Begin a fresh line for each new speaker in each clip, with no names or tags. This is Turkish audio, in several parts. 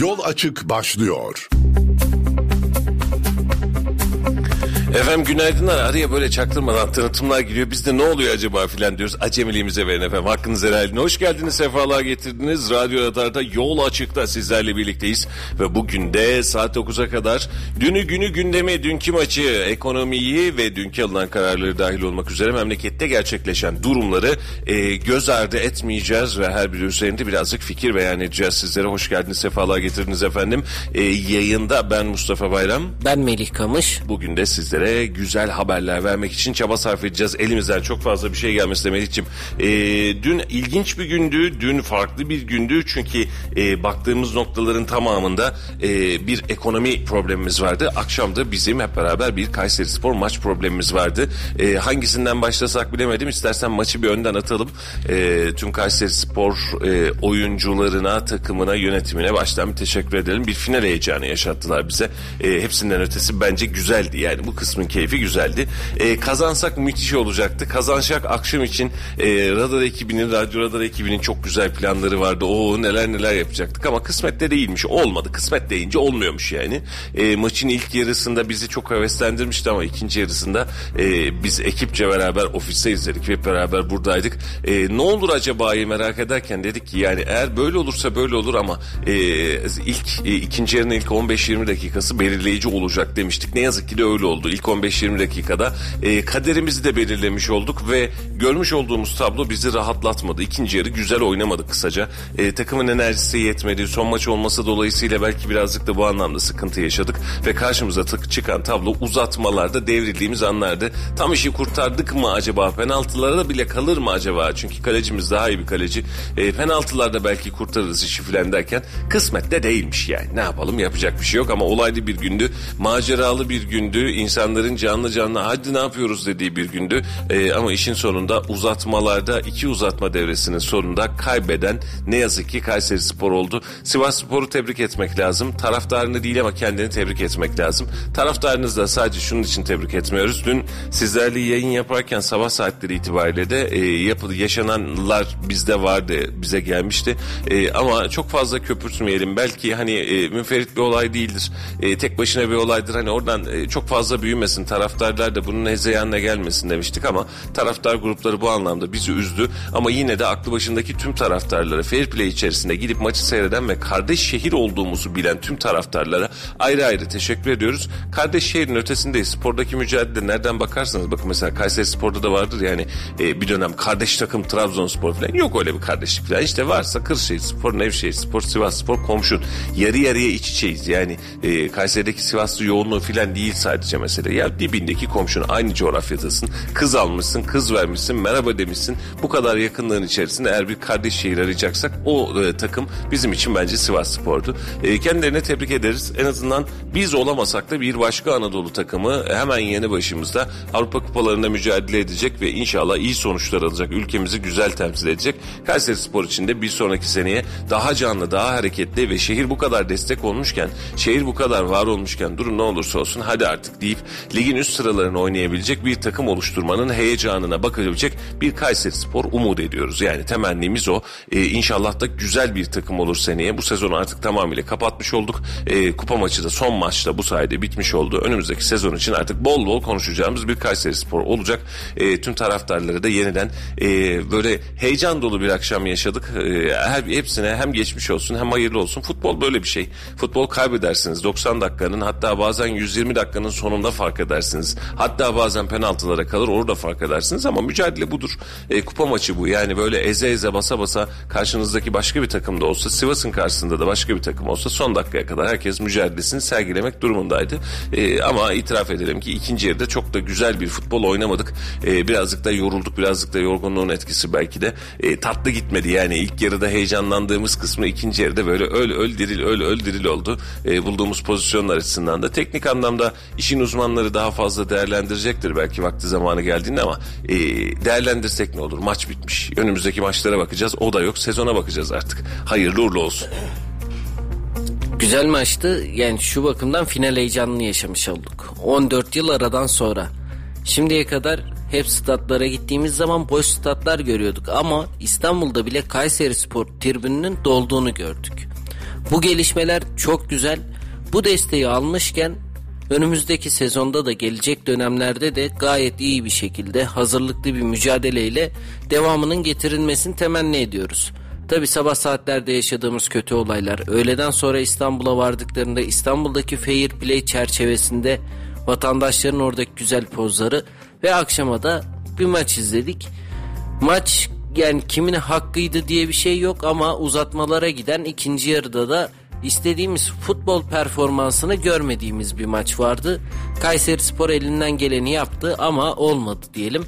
Yol Açık başlıyor.
Efendim günaydınlar. Araya böyle çaktırmadan tanıtımlar giriyor. Biz de ne oluyor acaba filan diyoruz. Acemiliğimize verin efendim. Hakkınız helaline. Hoş geldiniz. Sefalar getirdiniz. Radyo Radar'da yol açıkta sizlerle birlikteyiz. Ve bugün de saat 9'a kadar dünü günü gündemi, dünkü maçı, ekonomiyi ve dünkü alınan kararları dahil olmak üzere memlekette gerçekleşen durumları e, göz ardı etmeyeceğiz ve her biri üzerinde birazcık fikir beyan edeceğiz sizlere. Hoş geldiniz. Sefalar getirdiniz efendim. E, yayında ben Mustafa Bayram.
Ben Melih Kamış.
Bugün de sizlere güzel haberler vermek için çaba sarf edeceğiz. Elimizden çok fazla bir şey gelmesi Melih'ciğim. E, dün ilginç bir gündü. Dün farklı bir gündü. Çünkü e, baktığımız noktaların tamamında e, bir ekonomi problemimiz vardı. Akşam da bizim hep beraber bir Kayseri Spor maç problemimiz vardı. E, hangisinden başlasak bilemedim. İstersen maçı bir önden atalım. E, tüm Kayseri Spor e, oyuncularına, takımına, yönetimine baştan bir teşekkür edelim. Bir final heyecanı yaşattılar bize. E, hepsinden ötesi bence güzeldi. Yani bu kısmın keyfi güzeldi. E, kazansak müthiş olacaktı. Kazanacak akşam için e, Radar ekibinin, Radyo Radar ekibinin çok güzel planları vardı. O neler neler yapacaktık ama kısmette değilmiş. Olmadı. Kısmet deyince olmuyormuş yani. E, maçın ilk yarısında bizi çok heveslendirmişti ama ikinci yarısında e, biz ekipçe beraber ofiste izledik ve beraber buradaydık. E, ne olur acaba'yı merak ederken dedik ki yani eğer böyle olursa böyle olur ama e, ilk e, ikinci yarının ilk 15-20 dakikası belirleyici olacak demiştik. Ne yazık ki de öyle oldu. İlk 15-20 dakikada e, kaderimizi de belirlemiş olduk ve görmüş olduğumuz tablo bizi rahatlatmadı. İkinci yarı güzel oynamadık kısaca. E, takımın enerjisi yetmedi. Son maç olması dolayısıyla belki birazcık da bu anlamda sıkıntı yaşadık ve karşımıza tık çıkan tablo uzatmalarda devrildiğimiz anlardı. Tam işi kurtardık mı acaba? Penaltılara da bile kalır mı acaba? Çünkü kalecimiz daha iyi bir kaleci. E, penaltılarda belki kurtarırız işi filan derken kısmet de değilmiş yani. Ne yapalım yapacak bir şey yok ama olaylı bir gündü. Maceralı bir gündü. İnsanların canlı canlı hadi ne yapıyoruz dediği bir gündü. E, ama işin sonunda uzatmalarda iki uzatma devresinin sonunda kaybeden ne yazık ki Kayseri Spor oldu. Sivas Spor'u tebrik etmek lazım. Taraftarını değil ama kendini tebrik etmek lazım. Taraftarınızı da sadece şunun için tebrik etmiyoruz. Dün sizlerle yayın yaparken sabah saatleri itibariyle de e, yapı, yaşananlar bizde vardı, bize gelmişti. E, ama çok fazla köpürtmeyelim. Belki hani e, münferit bir olay değildir. E, tek başına bir olaydır. Hani oradan e, çok fazla büyümesin. Taraftarlar da bunun hezeyanına gelmesin demiştik ama taraftar grupları bu anlamda bizi üzdü. Ama yine de aklı başındaki tüm taraftarlara fair play içerisinde gidip maçı seyreden ve kardeş şehir olduğumuzu bilen tüm taraftarlara ayrı ayrı teşekkür ediyoruz. Kardeş şehrin ötesindeyiz. Spordaki mücadele nereden bakarsanız bakın mesela Kayseri Spor'da da vardır yani e, bir dönem kardeş takım Trabzonspor falan yok öyle bir kardeşlik falan. İşte varsa Kırşehir Spor, Nevşehir Spor, Sivas Spor komşun. Yarı yarıya iç içeyiz. Yani e, Kayseri'deki Sivaslı yoğunluğu falan değil sadece mesele. Ya dibindeki komşun aynı coğrafyadasın. Kız almışsın, kız vermişsin, merhaba demişsin. Bu kadar yakınlığın içerisinde eğer bir kardeş şehir arayacaksak o e, takım bizim için bence Sivas Spor'du. E, kendilerine tebrik ederiz. En azından biz olamasak da bir başka Anadolu takımı hemen yeni başımızda Avrupa kupalarında mücadele edecek ve inşallah iyi sonuçlar alacak. Ülkemizi güzel temsil edecek. Kayseri Spor için de bir sonraki seneye daha canlı, daha hareketli ve şehir bu kadar destek olmuşken, şehir bu kadar var olmuşken durum ne olursa olsun hadi artık deyip ligin üst sıralarını oynayabilecek bir takım oluşturmanın heyecanına bakabilecek bir Kayseri Spor umut ediyoruz. Yani temennimiz o. Ee, inşallah da güzel bir takım olur seneye. Bu sezonu artık tamamıyla kapatmış olduk. Ee, kupa maçı da son maçta bu sayede bitmiş oldu. Önümüzdeki sezon için artık bol bol konuşacağımız bir Kayseri Spor olacak. Ee, tüm taraftarları da yeniden e, böyle heyecan dolu bir akşam yaşadık. Ee, her hepsine hem geçmiş olsun hem hayırlı olsun. Futbol böyle bir şey. Futbol kaybedersiniz 90 dakikanın hatta bazen 120 dakikanın sonunda fark edersiniz. Hatta bazen penaltılara kalır orada fark edersiniz ama mücadele budur. E, kupa maçı bu. Yani böyle eze eze basa basa karşınızdaki başka bir takım da olsa Sivas'ın karşısında da başka bir takım olsa son dakikaya kadar herkes mücadelesini sergilemek durumundaydı. E, ama itiraf edelim ki ikinci yarıda çok da güzel bir futbol oynamadık. E, birazcık da yorulduk. Birazcık da yorgunluğun etkisi belki de. E, tatlı gitmedi yani ilk yarıda heyecanlandığımız kısmı ikinci yarıda böyle öl öl diril öl öl diril oldu. E, bulduğumuz pozisyonlar açısından da teknik anlamda işin uzmanları daha fazla değerlendirecektir belki vakti zamanı geldiğinde ama e, değerlendirsek ne olur? Maç bitmiş. Önümüzdeki maçlara bakacağız. O da yok. Sezona bakacağız artık. Hayırlı uğurlu olsun.
Güzel maçtı. Yani şu bakımdan final heyecanını yaşamış olduk. 14 yıl aradan sonra. Şimdiye kadar hep statlara gittiğimiz zaman boş statlar görüyorduk ama İstanbul'da bile Kayseri Spor tribününün dolduğunu gördük. Bu gelişmeler çok güzel. Bu desteği almışken önümüzdeki sezonda da gelecek dönemlerde de gayet iyi bir şekilde hazırlıklı bir mücadeleyle devamının getirilmesini temenni ediyoruz. Tabi sabah saatlerde yaşadığımız kötü olaylar, öğleden sonra İstanbul'a vardıklarında İstanbul'daki fair play çerçevesinde vatandaşların oradaki güzel pozları ve akşama da bir maç izledik. Maç yani kimin hakkıydı diye bir şey yok ama uzatmalara giden ikinci yarıda da istediğimiz futbol performansını görmediğimiz bir maç vardı. Kayseri Spor elinden geleni yaptı ama olmadı diyelim.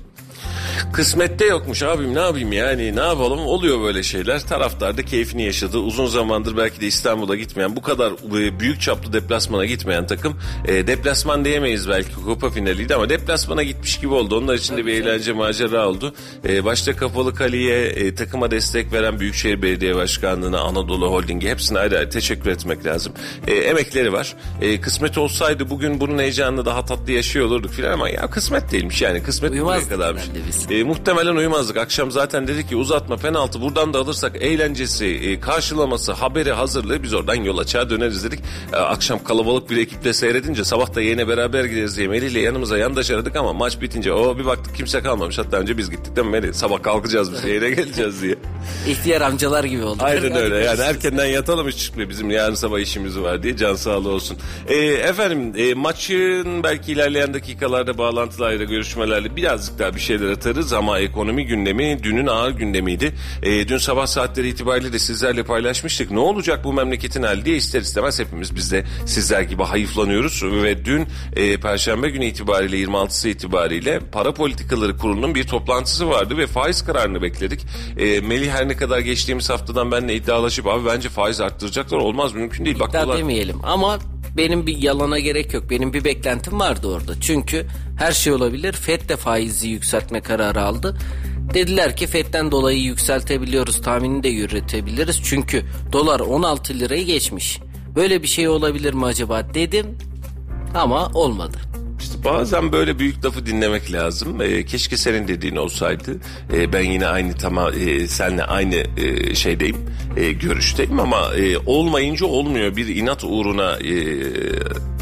Kısmette yokmuş abim ne yapayım yani ne yapalım oluyor böyle şeyler. Taraftar da keyfini yaşadı. Uzun zamandır belki de İstanbul'a gitmeyen bu kadar e, büyük çaplı deplasmana gitmeyen takım e, deplasman diyemeyiz belki kupa finaliydi ama deplasmana gitmiş gibi oldu. Onlar için de bir eğlence macera oldu. E, başta Kapalı Kale'ye e, takıma destek veren Büyükşehir Belediye Başkanlığı'na Anadolu Holding'e hepsine ayrı ayrı teşekkür etmek lazım. E, emekleri var. E, kısmet olsaydı bugün bunun heyecanını daha tatlı yaşıyor olurduk filan ama ya kısmet değilmiş yani kısmet buraya
Uyumazdık
kadarmış.
biz.
E, muhtemelen uyumazdık. Akşam zaten dedi ki uzatma penaltı buradan da alırsak eğlencesi, e, karşılaması, haberi hazırlığı biz oradan yola çığa döneriz dedik. E, akşam kalabalık bir ekiple seyredince sabah da yine beraber gideriz diye Melih ile yanımıza yandaş aradık ama maç bitince o bir baktık kimse kalmamış. Hatta önce biz gittik değil mi Melih? Sabah kalkacağız biz yayına geleceğiz diye.
İhtiyar amcalar gibi oldu.
Aynen öyle. Yani erkenden yatalım hiç çıkmıyor. Bizim yarın sabah işimiz var diye can sağlığı olsun. E, efendim e, maçın belki ilerleyen dakikalarda bağlantılarla görüşmelerle birazcık daha bir şeyler atarız ama ekonomi gündemi dünün ağır gündemiydi. E, dün sabah saatleri itibariyle de sizlerle paylaşmıştık. Ne olacak bu memleketin hali diye ister istemez hepimiz biz de sizler gibi hayıflanıyoruz ve dün e, Perşembe günü itibariyle 26'sı itibariyle para politikaları kurulunun bir toplantısı vardı ve faiz kararını bekledik. E, Melih her ne kadar geçtiğimiz haftadan benimle iddialaşıp abi bence faiz arttıracaklar olmaz mümkün değil. Bak
İddia
dolar-
demeyelim ama benim bir yalana gerek yok. Benim bir beklentim vardı orada. Çünkü her şey olabilir. FED de faizi yükseltme kararı aldı. Dediler ki FED'den dolayı yükseltebiliyoruz, tahminini de yürütebiliriz. Çünkü dolar 16 lirayı geçmiş. Böyle bir şey olabilir mi acaba dedim ama olmadı.
Bazen böyle büyük lafı dinlemek lazım. Ee, keşke senin dediğin olsaydı. Ee, ben yine aynı tamam e, senle aynı e, şeydeyim, e, görüşteyim ama e, olmayınca olmuyor. Bir inat uğruna e,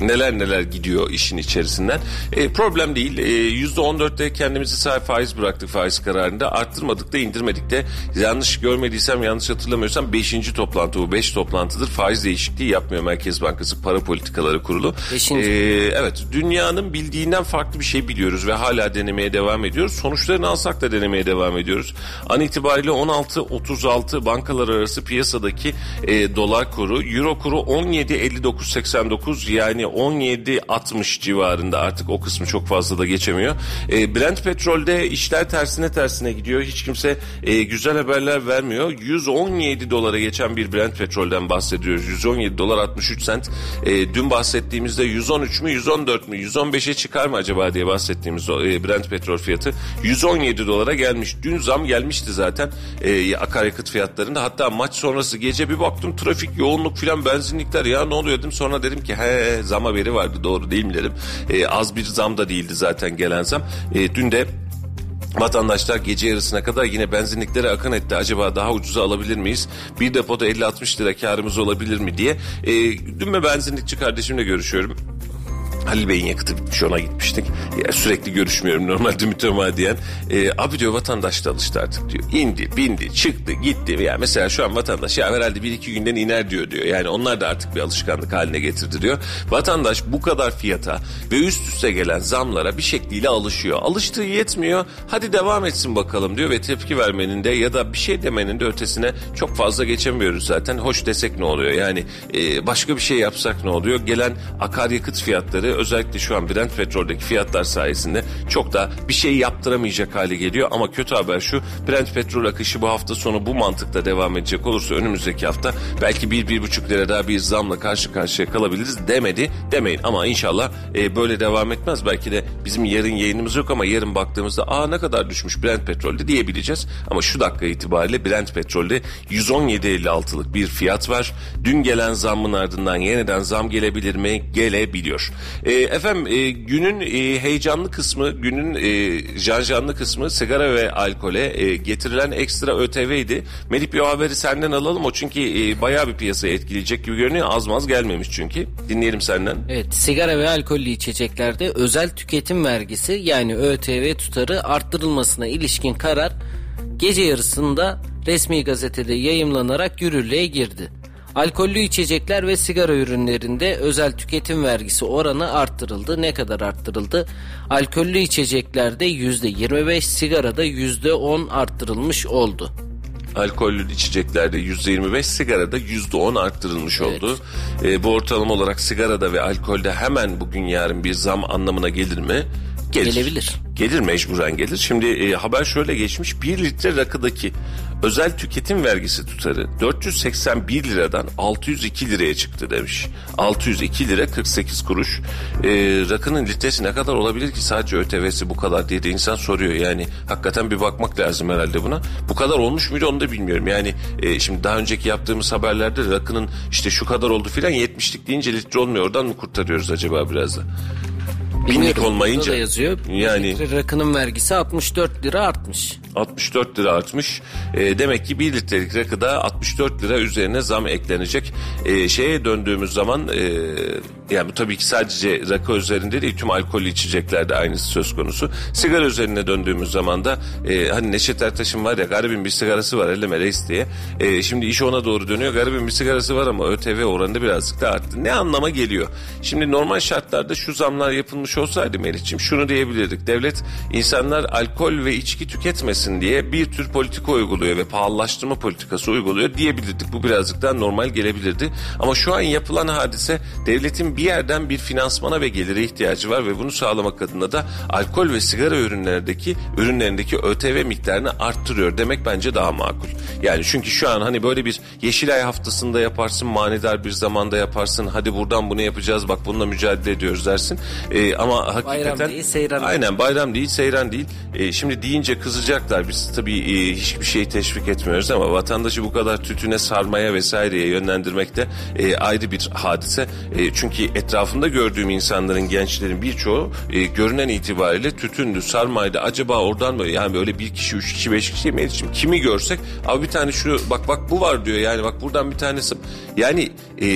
neler neler gidiyor işin içerisinden. E, problem değil. E, %14'te kendimizi sahip faiz bıraktık faiz kararında. Arttırmadık da indirmedik de yanlış görmediysem yanlış hatırlamıyorsam 5. toplantı bu 5 toplantıdır. Faiz değişikliği yapmıyor Merkez Bankası Para Politikaları Kurulu.
Beşinci.
E, evet dünyanın bildiğinden farklı bir şey biliyoruz ve hala denemeye devam ediyoruz. Sonuçlarını alsak da denemeye devam ediyoruz. An itibariyle 16.36 bankalar arası piyasadaki e, dolar kuru, euro kuru 17.59.89 yani 17.60 civarında artık o kısmı çok fazla da geçemiyor. E, Brent petrolde işler tersine tersine gidiyor. Hiç kimse e, güzel haberler vermiyor. 117 dolara geçen bir Brent petrolden bahsediyoruz. 117 dolar 63 sent. E, dün bahsettiğimizde 113 mü 114 mü 115'e çıkar mı acaba diye bahsettiğimiz e, Brent petrol fiyatı 117 dolara gelmiş. Dün zam gelmişti zaten e, akaryakıt fiyatlarında. Hatta maç sonrası gece bir baktım trafik yoğunluk filan benzinlikler ya ne oluyor dedim. Sonra dedim ki he zam haberi vardı doğru değil mi dedim. E, az bir zam da değildi zaten gelen zam. E, dün de Vatandaşlar gece yarısına kadar yine benzinliklere akın etti. Acaba daha ucuza alabilir miyiz? Bir depoda 50-60 lira karımız olabilir mi diye. E, dün bir benzinlikçi kardeşimle görüşüyorum. Halil Bey'in yakıtı bitmiş ona gitmiştik. Ya sürekli görüşmüyorum normalde mütemadiyen. E, abi diyor vatandaş da alıştı artık diyor. İndi, bindi, çıktı, gitti. Ya mesela şu an vatandaş ya herhalde bir iki günden iner diyor diyor. Yani onlar da artık bir alışkanlık haline getirdi diyor. Vatandaş bu kadar fiyata ve üst üste gelen zamlara bir şekliyle alışıyor. Alıştığı yetmiyor. Hadi devam etsin bakalım diyor ve tepki vermenin de ya da bir şey demenin de ötesine çok fazla geçemiyoruz zaten. Hoş desek ne oluyor? Yani e, başka bir şey yapsak ne oluyor? Gelen akaryakıt fiyatları özellikle şu an Brent petroldeki fiyatlar sayesinde çok da bir şey yaptıramayacak hale geliyor. Ama kötü haber şu Brent petrol akışı bu hafta sonu bu mantıkla devam edecek olursa önümüzdeki hafta belki bir, bir buçuk lira daha bir zamla karşı karşıya kalabiliriz demedi demeyin. Ama inşallah e, böyle devam etmez. Belki de bizim yarın yayınımız yok ama yarın baktığımızda aa ne kadar düşmüş Brent petrolde diyebileceğiz. Ama şu dakika itibariyle Brent petrolde 117.56'lık bir fiyat var. Dün gelen zammın ardından yeniden zam gelebilir mi? Gelebiliyor. E, efendim e, günün e, heyecanlı kısmı, günün e, janjanlı kısmı sigara ve alkole e, getirilen ekstra ÖTV'ydi. Melih bir haberi senden alalım o çünkü e, bayağı bir piyasayı etkileyecek gibi görünüyor. Az maz gelmemiş çünkü. Dinleyelim senden.
Evet sigara ve alkollü içeceklerde özel tüketim vergisi yani ÖTV tutarı arttırılmasına ilişkin karar gece yarısında resmi gazetede yayımlanarak yürürlüğe girdi. Alkollü içecekler ve sigara ürünlerinde özel tüketim vergisi oranı arttırıldı. Ne kadar arttırıldı? Alkollü içeceklerde %25, sigarada %10 arttırılmış oldu.
Alkollü içeceklerde %25, sigarada %10 arttırılmış
Evet.
oldu. E, bu ortalama olarak sigarada ve alkolde hemen bugün yarın bir zam anlamına gelir mi? Gelir.
Gelebilir.
Gelir mecburen gelir. Şimdi e, haber şöyle geçmiş. 1 litre rakıdaki özel tüketim vergisi tutarı 481 liradan 602 liraya çıktı demiş. 602 lira 48 kuruş. E, rakının litresi ne kadar olabilir ki sadece ÖTV'si bu kadar diye de insan soruyor. Yani hakikaten bir bakmak lazım herhalde buna. Bu kadar olmuş muydu onu da bilmiyorum. Yani e, şimdi daha önceki yaptığımız haberlerde rakının işte şu kadar oldu filan 70'lik deyince litre olmuyor. Oradan mı kurtarıyoruz acaba biraz da?
Bilmiyorum,
olmayınca.
da yazıyor.
Yani-
Bir litre rakının vergisi 64 lira artmış.
64 lira artmış. E, demek ki 1 litrelik rakıda 64 lira üzerine zam eklenecek. E, şeye döndüğümüz zaman e, yani bu tabii ki sadece rakı üzerinde değil tüm alkollü içeceklerde aynısı söz konusu. Sigara üzerine döndüğümüz zaman da e, hani Neşet Ertaş'ın var ya garibin bir sigarası var elleme reis diye. E, şimdi iş ona doğru dönüyor. Garibin bir sigarası var ama ÖTV oranında birazcık da arttı. Ne anlama geliyor? Şimdi normal şartlarda şu zamlar yapılmış olsaydı Meriç'ciğim şunu diyebilirdik. Devlet insanlar alkol ve içki tüketmesin diye bir tür politika uyguluyor ve pahalılaştırma politikası uyguluyor diyebilirdik. Bu birazcık daha normal gelebilirdi. Ama şu an yapılan hadise devletin bir yerden bir finansmana ve gelire ihtiyacı var ve bunu sağlamak adına da alkol ve sigara ürünlerindeki ürünlerindeki ÖTV miktarını arttırıyor demek bence daha makul. Yani çünkü şu an hani böyle bir Yeşilay haftasında yaparsın, manidar bir zamanda yaparsın. Hadi buradan bunu yapacağız bak bununla mücadele ediyoruz dersin. Ee, ama hakikaten
değil, seyran.
Aynen bayram değil, seyran değil. Ee, şimdi deyince kızacaklar. Biz tabii e, hiçbir şeyi teşvik etmiyoruz ama vatandaşı bu kadar tütüne sarmaya vesaireye yönlendirmek de e, ayrı bir hadise. E, çünkü etrafında gördüğüm insanların, gençlerin birçoğu e, görünen itibariyle tütündü, sarmaydı. Acaba oradan mı yani böyle bir kişi, üç kişi, beş kişi mi iletişim? Kimi görsek abi bir tane şu bak bak bu var diyor yani bak buradan bir tanesi. Yani e,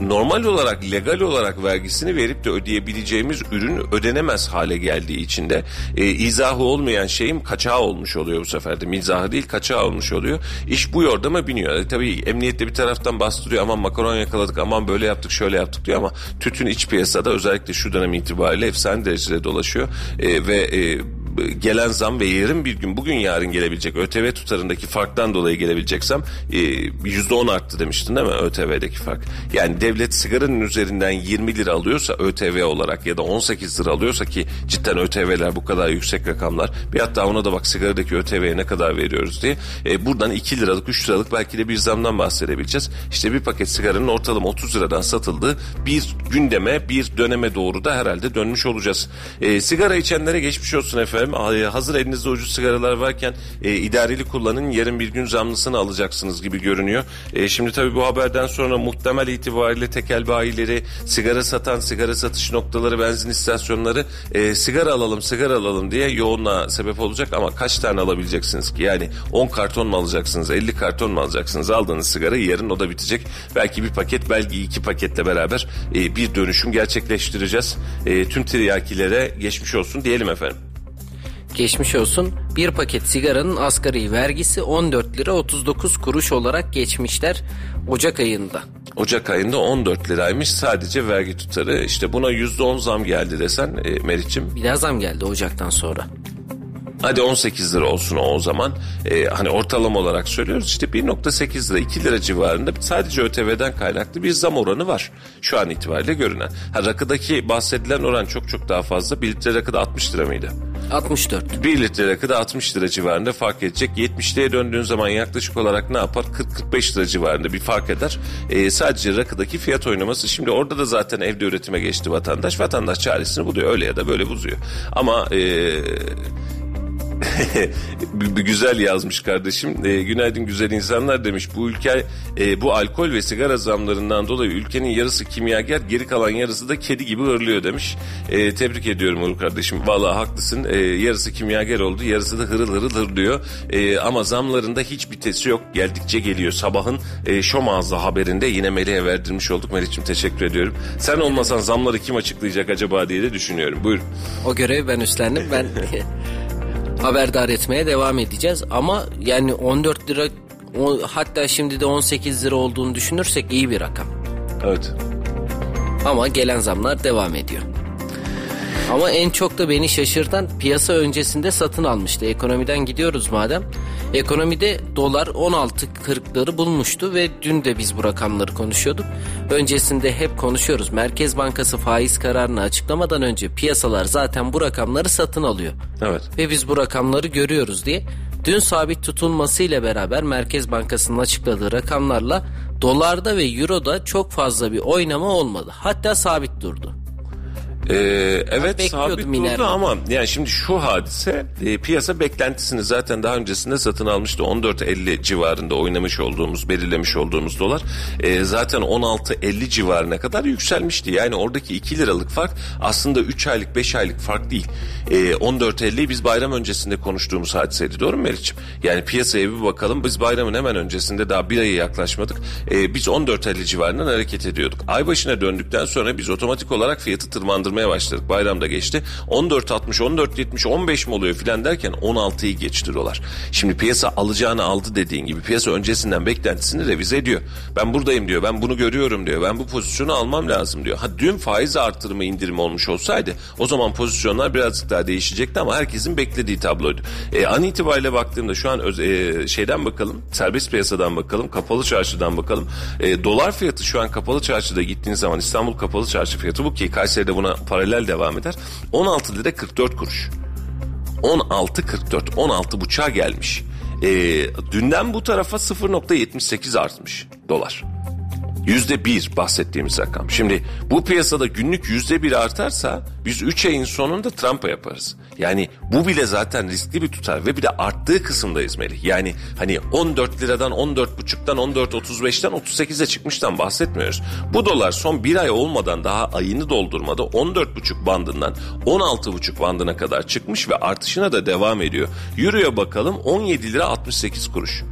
normal olarak legal olarak vergisini verip de ödeyebileceğimiz ürün ödenemez hale geldiği için de e, izahı olmayan şeyin kaçağı olmuş oluyor bu sefer de. Mizahı değil kaçağı olmuş oluyor. İş bu yordama biniyor. E, tabii emniyette bir taraftan bastırıyor aman makaron yakaladık aman böyle yaptık şöyle yaptık diyor ama tütün iç piyasada özellikle şu dönem itibariyle efsane derecede dolaşıyor. E, ve e, gelen zam ve yarın bir gün bugün yarın gelebilecek ÖTV tutarındaki farktan dolayı gelebilecek zam e, %10 arttı demiştin değil mi ÖTV'deki fark? Yani devlet sigaranın üzerinden 20 lira alıyorsa ÖTV olarak ya da 18 lira alıyorsa ki cidden ÖTV'ler bu kadar yüksek rakamlar bir hatta ona da bak sigaradaki ÖTV'ye ne kadar veriyoruz diye e, buradan 2 liralık 3 liralık belki de bir zamdan bahsedebileceğiz. İşte bir paket sigaranın ortalama 30 liradan satıldığı bir gündeme bir döneme doğru da herhalde dönmüş olacağız. E, sigara içenlere geçmiş olsun efendim. E, hazır elinizde ucuz sigaralar varken e, idareli kullanın yarın bir gün zamlısını alacaksınız gibi görünüyor. E, şimdi tabii bu haberden sonra muhtemel itibariyle tekel bayileri, sigara satan, sigara satış noktaları, benzin istasyonları e, sigara alalım, sigara alalım diye yoğunluğa sebep olacak ama kaç tane alabileceksiniz ki? Yani 10 karton mu alacaksınız, 50 karton mu alacaksınız? Aldığınız sigara yarın o da bitecek. Belki bir paket, belki iki paketle beraber e, bir dönüşüm gerçekleştireceğiz. E, tüm tiryakilere geçmiş olsun diyelim efendim.
Geçmiş olsun. Bir paket sigaranın asgari vergisi 14 lira 39 kuruş olarak geçmişler Ocak ayında.
Ocak ayında 14 liraymış sadece vergi tutarı. İşte buna %10 zam geldi desen e, Meriç'im.
Bir daha zam geldi Ocak'tan sonra.
Hadi 18 lira olsun o, o zaman. E, hani ortalama olarak söylüyoruz işte 1.8 lira 2 lira civarında sadece ÖTV'den kaynaklı bir zam oranı var. Şu an itibariyle görünen. Ha, rakıdaki bahsedilen oran çok çok daha fazla. 1 litre rakıda 60 lira mıydı?
64.
1 litre rakıda 60 lira civarında fark edecek. 70'liğe döndüğün zaman yaklaşık olarak ne yapar? 40-45 lira civarında bir fark eder. Ee, sadece rakıdaki fiyat oynaması. Şimdi orada da zaten evde üretime geçti vatandaş. Vatandaş çaresini buluyor. Öyle ya da böyle buzuyor. Ama... Ee, güzel yazmış kardeşim. E, günaydın güzel insanlar demiş. Bu ülke e, bu alkol ve sigara zamlarından dolayı ülkenin yarısı kimyager geri kalan yarısı da kedi gibi hırlıyor demiş. E, tebrik ediyorum Uğur kardeşim. Vallahi haklısın. E, yarısı kimyager oldu yarısı da hırıl hırıl hırlıyor. E, ama zamlarında hiç bitesi yok. Geldikçe geliyor. Sabahın e, şom ağzı haberinde yine Melih'e verdirmiş olduk. Melih'ciğim teşekkür ediyorum. Sen olmasan zamları kim açıklayacak acaba diye de düşünüyorum. Buyur.
O görevi ben üstlendim. Ben haberdar etmeye devam edeceğiz. Ama yani 14 lira o, hatta şimdi de 18 lira olduğunu düşünürsek iyi bir rakam.
Evet.
Ama gelen zamlar devam ediyor. Ama en çok da beni şaşırtan piyasa öncesinde satın almıştı. Ekonomiden gidiyoruz madem. Ekonomide dolar 16.40'ları bulmuştu ve dün de biz bu rakamları konuşuyorduk. Öncesinde hep konuşuyoruz. Merkez Bankası faiz kararını açıklamadan önce piyasalar zaten bu rakamları satın alıyor.
Evet.
Ve biz bu rakamları görüyoruz diye. Dün sabit tutulmasıyla beraber Merkez Bankası'nın açıkladığı rakamlarla dolarda ve euroda çok fazla bir oynama olmadı. Hatta sabit durdu.
Ee, evet sabit
Minerva.
durdu ama yani şimdi şu hadise e, piyasa beklentisini zaten daha öncesinde satın almıştı. 14.50 civarında oynamış olduğumuz, belirlemiş olduğumuz dolar e, zaten 16.50 civarına kadar yükselmişti. Yani oradaki 2 liralık fark aslında 3 aylık 5 aylık fark değil. E, 14.50'yi biz bayram öncesinde konuştuğumuz hadiseydi doğru mu Meriç'im? Yani piyasaya bir bakalım biz bayramın hemen öncesinde daha bir aya yaklaşmadık. E, biz 14.50 civarından hareket ediyorduk. Ay başına döndükten sonra biz otomatik olarak fiyatı tırmandırmaya başladık. Bayram da geçti. 14.60, 14.70, 15 mi oluyor filan derken 16'yı geçti dolar. Şimdi piyasa alacağını aldı dediğin gibi piyasa öncesinden beklentisini revize ediyor. Ben buradayım diyor. Ben bunu görüyorum diyor. Ben bu pozisyonu almam lazım diyor. Ha dün faiz artırımı indirimi olmuş olsaydı o zaman pozisyonlar birazcık daha değişecekti ama herkesin beklediği tabloydu. E, an itibariyle baktığımda şu an öz, e, şeyden bakalım serbest piyasadan bakalım kapalı çarşıdan bakalım. E, dolar fiyatı şu an kapalı çarşıda gittiğiniz zaman İstanbul kapalı çarşı fiyatı bu ki Kayseri'de buna paralel devam eder. 16 lira 44 kuruş. 16.44 16 buçuğa gelmiş. E, dünden bu tarafa 0.78 artmış dolar. Yüzde bir bahsettiğimiz rakam. Şimdi bu piyasada günlük yüzde bir artarsa biz 3 ayın sonunda Trump'a yaparız. Yani bu bile zaten riskli bir tutar ve bir de arttığı kısımdayız Melih. Yani hani 14 liradan 14,5'tan 14.35'ten 38'e çıkmıştan bahsetmiyoruz. Bu dolar son bir ay olmadan daha ayını doldurmada 14,5 bandından 16,5 bandına kadar çıkmış ve artışına da devam ediyor. Euro'ya bakalım 17 lira 68 kuruş.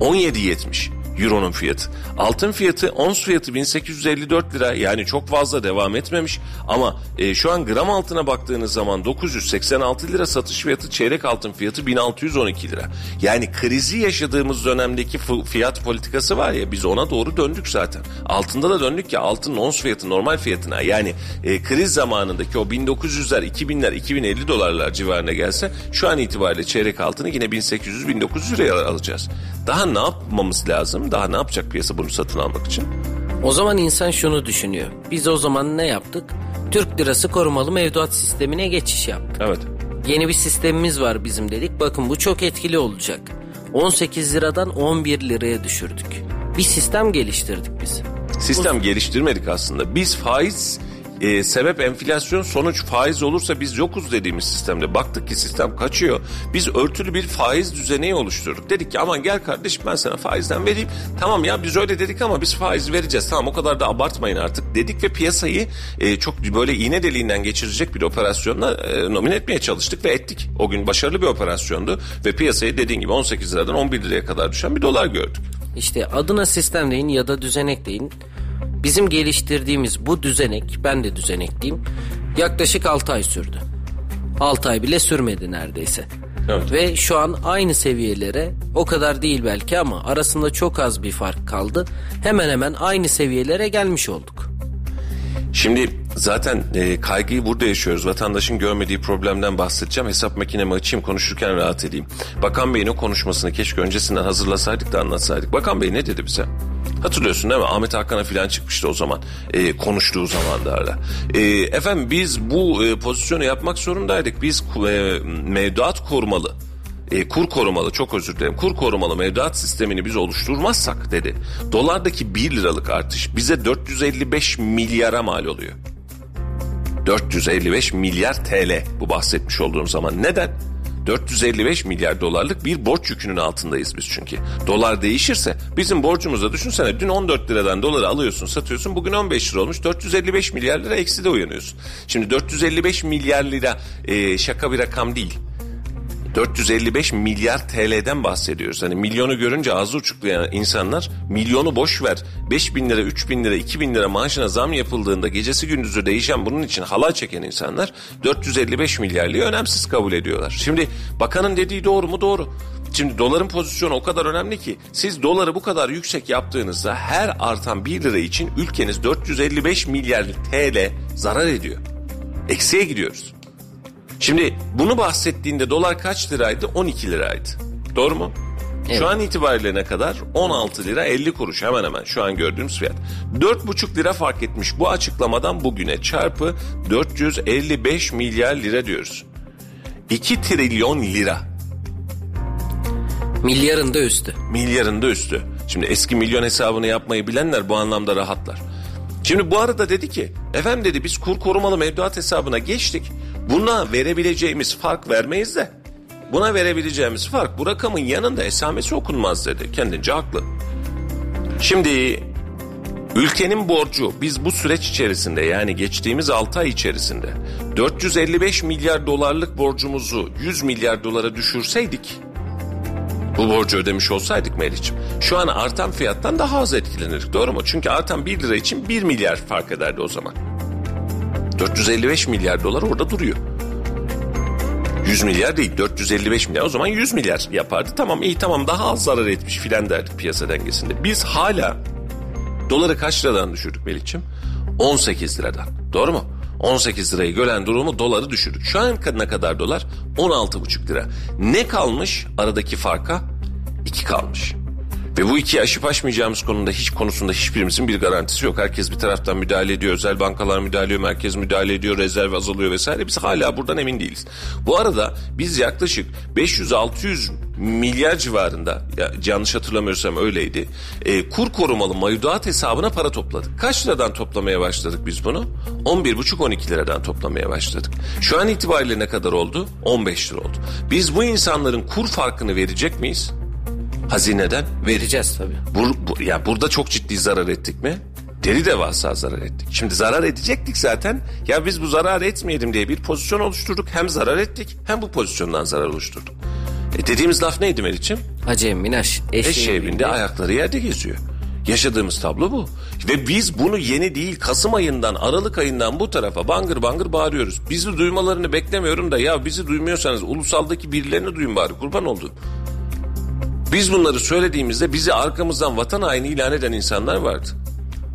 17.70 Euro'nun fiyatı. Altın fiyatı, ons fiyatı 1854 lira yani çok fazla devam etmemiş. Ama e, şu an gram altına baktığınız zaman 986 lira satış fiyatı, çeyrek altın fiyatı 1612 lira. Yani krizi yaşadığımız dönemdeki fiyat politikası var ya biz ona doğru döndük zaten. Altında da döndük ya altın ons fiyatı normal fiyatına yani e, kriz zamanındaki o 1900'ler, 2000'ler, 2050 dolarlar civarına gelse şu an itibariyle çeyrek altını yine 1800-1900 liraya alacağız. Daha ne yapmamız lazım? Daha ne yapacak piyasa bunu satın almak için?
O zaman insan şunu düşünüyor. Biz o zaman ne yaptık? Türk lirası korumalı mevduat sistemine geçiş yaptık.
Evet.
Yeni bir sistemimiz var bizim dedik. Bakın bu çok etkili olacak. 18 liradan 11 liraya düşürdük. Bir sistem geliştirdik biz.
Sistem geliştirmedik aslında. Biz faiz e, sebep enflasyon sonuç faiz olursa biz yokuz dediğimiz sistemde baktık ki sistem kaçıyor. Biz örtülü bir faiz düzeneği oluşturduk. Dedik ki aman gel kardeşim ben sana faizden vereyim. Tamam ya biz öyle dedik ama biz faiz vereceğiz. Tamam o kadar da abartmayın artık dedik ve piyasayı e, çok böyle iğne deliğinden geçirecek bir operasyonla e, nomine etmeye çalıştık ve ettik. O gün başarılı bir operasyondu ve piyasayı dediğin gibi 18 liradan 11 liraya kadar düşen bir dolar gördük.
İşte adına sistem deyin ya da düzenek deyin. Bizim geliştirdiğimiz bu düzenek, ben de düzenek diyeyim, yaklaşık 6 ay sürdü. 6 ay bile sürmedi neredeyse.
Evet.
Ve şu an aynı seviyelere, o kadar değil belki ama arasında çok az bir fark kaldı. Hemen hemen aynı seviyelere gelmiş olduk.
Şimdi zaten e, kaygıyı burada yaşıyoruz. Vatandaşın görmediği problemden bahsedeceğim. Hesap makinemi açayım konuşurken rahat edeyim. Bakan Bey'in o konuşmasını keşke öncesinden hazırlasaydık da anlatsaydık. Bakan Bey ne dedi bize? Hatırlıyorsun değil mi? Ahmet Hakan'a falan çıkmıştı o zaman. E, konuştuğu zamanlarda. E, efendim biz bu e, pozisyonu yapmak zorundaydık. Biz e, mevduat korumalı e, kur korumalı çok özür dilerim kur korumalı mevduat sistemini biz oluşturmazsak dedi. Dolardaki 1 liralık artış bize 455 milyara mal oluyor. 455 milyar TL bu bahsetmiş olduğum zaman. Neden? 455 milyar dolarlık bir borç yükünün altındayız biz çünkü. Dolar değişirse bizim borcumuza düşünsene dün 14 liradan doları alıyorsun satıyorsun bugün 15 lira olmuş 455 milyar lira eksi de uyanıyorsun. Şimdi 455 milyar lira e, şaka bir rakam değil. 455 milyar TL'den bahsediyoruz. Hani milyonu görünce ağzı uçuklayan insanlar milyonu boş ver. 5 bin lira, 3 bin lira, 2 bin lira maaşına zam yapıldığında gecesi gündüzü değişen bunun için halay çeken insanlar 455 milyarlığı önemsiz kabul ediyorlar. Şimdi bakanın dediği doğru mu? Doğru. Şimdi doların pozisyonu o kadar önemli ki siz doları bu kadar yüksek yaptığınızda her artan 1 lira için ülkeniz 455 milyar TL zarar ediyor. Eksiye gidiyoruz. Şimdi bunu bahsettiğinde dolar kaç liraydı? 12 liraydı. Doğru mu? Evet. Şu an itibariyle ne kadar? 16 lira 50 kuruş hemen hemen şu an gördüğümüz fiyat. 4,5 lira fark etmiş bu açıklamadan bugüne çarpı 455 milyar lira diyoruz. 2 trilyon lira.
Milyarın da üstü.
Milyarın da üstü. Şimdi eski milyon hesabını yapmayı bilenler bu anlamda rahatlar. Şimdi bu arada dedi ki efendim dedi biz kur korumalı mevduat hesabına geçtik. Buna verebileceğimiz fark vermeyiz de buna verebileceğimiz fark bu rakamın yanında esamesi okunmaz dedi. Kendince haklı. Şimdi ülkenin borcu biz bu süreç içerisinde yani geçtiğimiz 6 ay içerisinde 455 milyar dolarlık borcumuzu 100 milyar dolara düşürseydik bu borcu ödemiş olsaydık Meriç'im şu an artan fiyattan daha az etkilenirdik doğru mu? Çünkü artan 1 lira için 1 milyar fark ederdi o zaman. 455 milyar dolar orada duruyor. 100 milyar değil 455 milyar o zaman 100 milyar yapardı. Tamam iyi tamam daha az zarar etmiş filan derdik piyasa dengesinde. Biz hala doları kaç liradan düşürdük Melih'ciğim? 18 liradan doğru mu? 18 lirayı gören durumu doları düşürdük. Şu an ne kadar dolar? 16,5 lira. Ne kalmış aradaki farka? 2 kalmış. Ve bu iki aşıp aşmayacağımız konuda hiç konusunda hiçbirimizin bir garantisi yok. Herkes bir taraftan müdahale ediyor, özel bankalar müdahale ediyor, merkez müdahale ediyor, rezerv azalıyor vesaire. Biz hala buradan emin değiliz. Bu arada biz yaklaşık 500-600 milyar civarında, ya, yanlış hatırlamıyorsam öyleydi, e, kur korumalı mevduat hesabına para topladık. Kaç liradan toplamaya başladık biz bunu? 11,5-12 liradan toplamaya başladık. Şu an itibariyle ne kadar oldu? 15 lira oldu. Biz bu insanların kur farkını verecek miyiz? Hazineden
vereceğiz tabii.
Bur, bu, ya burada çok ciddi zarar ettik mi? Deli devasa zarar ettik. Şimdi zarar edecektik zaten. Ya biz bu zarar etmeyelim diye bir pozisyon oluşturduk. Hem zarar ettik hem bu pozisyondan zarar oluşturduk. E dediğimiz laf neydi Meriç'im?
Hacı Minaş
eşeğe bindi ayakları yerde geziyor. Yaşadığımız tablo bu. Ve biz bunu yeni değil Kasım ayından Aralık ayından bu tarafa bangır bangır bağırıyoruz. Bizi duymalarını beklemiyorum da ya bizi duymuyorsanız ulusaldaki birilerini duyun bari kurban oldum. Biz bunları söylediğimizde bizi arkamızdan vatan haini ilan eden insanlar vardı.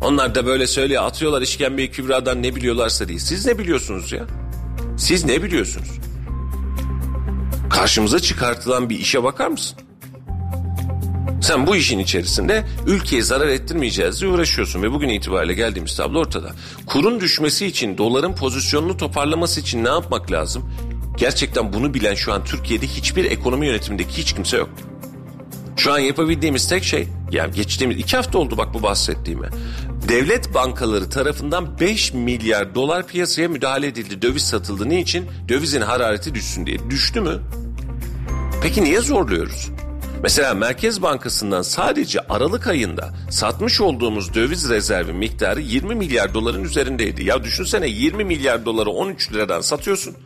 Onlar da böyle söylüyor atıyorlar işkembeyi kübradan ne biliyorlarsa diye. Siz ne biliyorsunuz ya? Siz ne biliyorsunuz? Karşımıza çıkartılan bir işe bakar mısın? Sen bu işin içerisinde ülkeye zarar ettirmeyeceğiz diye uğraşıyorsun ve bugün itibariyle geldiğimiz tablo ortada. Kurun düşmesi için, doların pozisyonunu toparlaması için ne yapmak lazım? Gerçekten bunu bilen şu an Türkiye'de hiçbir ekonomi yönetimindeki hiç kimse yok. Şu an yapabildiğimiz tek şey, yani geçtiğimiz iki hafta oldu bak bu bahsettiğime. Devlet bankaları tarafından 5 milyar dolar piyasaya müdahale edildi. Döviz satıldı. Niçin? Dövizin harareti düşsün diye. Düştü mü? Peki niye zorluyoruz? Mesela Merkez Bankası'ndan sadece Aralık ayında satmış olduğumuz döviz rezervi miktarı 20 milyar doların üzerindeydi. Ya düşünsene 20 milyar doları 13 liradan satıyorsun.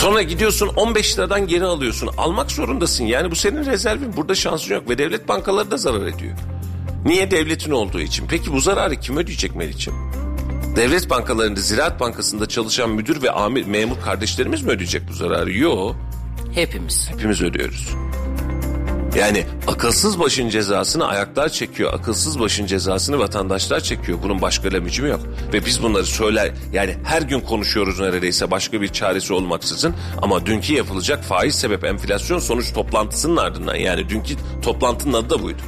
Sonra gidiyorsun 15 liradan geri alıyorsun. Almak zorundasın. Yani bu senin rezervin. Burada şansın yok ve devlet bankaları da zarar ediyor. Niye? Devletin olduğu için. Peki bu zararı kim ödeyecek Meriç'im? Devlet bankalarında, Ziraat Bankası'nda çalışan müdür ve amir, memur kardeşlerimiz mi ödeyecek bu zararı? Yok.
Hepimiz.
Hepimiz ödüyoruz. Yani akılsız başın cezasını ayaklar çekiyor. Akılsız başın cezasını vatandaşlar çekiyor. Bunun başka lemicimi yok. Ve biz bunları söyler yani her gün konuşuyoruz neredeyse başka bir çaresi olmaksızın. Ama dünkü yapılacak faiz sebep enflasyon sonuç toplantısının ardından yani dünkü toplantının adı da buydu.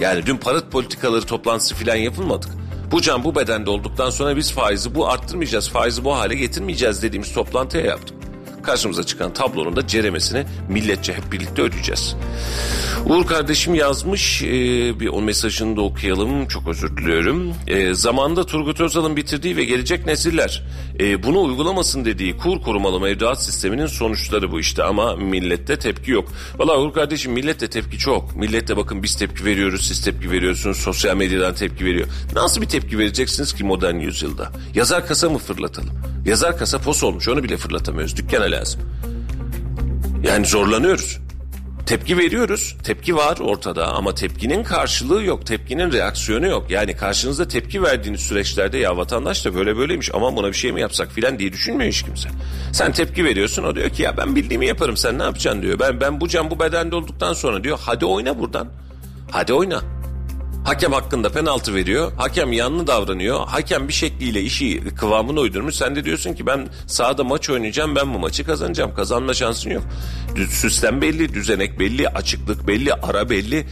Yani dün para politikaları toplantısı falan yapılmadık. Bu can bu bedende olduktan sonra biz faizi bu arttırmayacağız, faizi bu hale getirmeyeceğiz dediğimiz toplantıya yaptık. Karşımıza çıkan tablonun da ceremesini milletçe hep birlikte ödeyeceğiz. Uğur kardeşim yazmış e, bir o mesajını da okuyalım çok özür diliyorum. E, zamanda Turgut Özal'ın bitirdiği ve gelecek nesiller e, bunu uygulamasın dediği kur korumalı mevduat sisteminin sonuçları bu işte ama millette tepki yok. Valla Uğur kardeşim millette tepki çok. Millette bakın biz tepki veriyoruz siz tepki veriyorsunuz sosyal medyadan tepki veriyor. Nasıl bir tepki vereceksiniz ki modern yüzyılda? Yazar kasa mı fırlatalım? Yazar kasa pos olmuş onu bile fırlatamıyoruz dükkana lazım. Yani zorlanıyoruz. Tepki veriyoruz. Tepki var ortada ama tepkinin karşılığı yok. Tepkinin reaksiyonu yok. Yani karşınızda tepki verdiğiniz süreçlerde ya vatandaş da böyle böyleymiş ama buna bir şey mi yapsak filan diye düşünmüyor hiç kimse. Sen tepki veriyorsun o diyor ki ya ben bildiğimi yaparım sen ne yapacaksın diyor. Ben ben bu can bu bedende olduktan sonra diyor hadi oyna buradan. Hadi oyna. Hakem hakkında penaltı veriyor. Hakem yanlı davranıyor. Hakem bir şekliyle işi kıvamına uydurmuş. Sen de diyorsun ki ben sahada maç oynayacağım. Ben bu maçı kazanacağım. Kazanma şansın yok. Sistem belli, düzenek belli, açıklık belli, ara belli.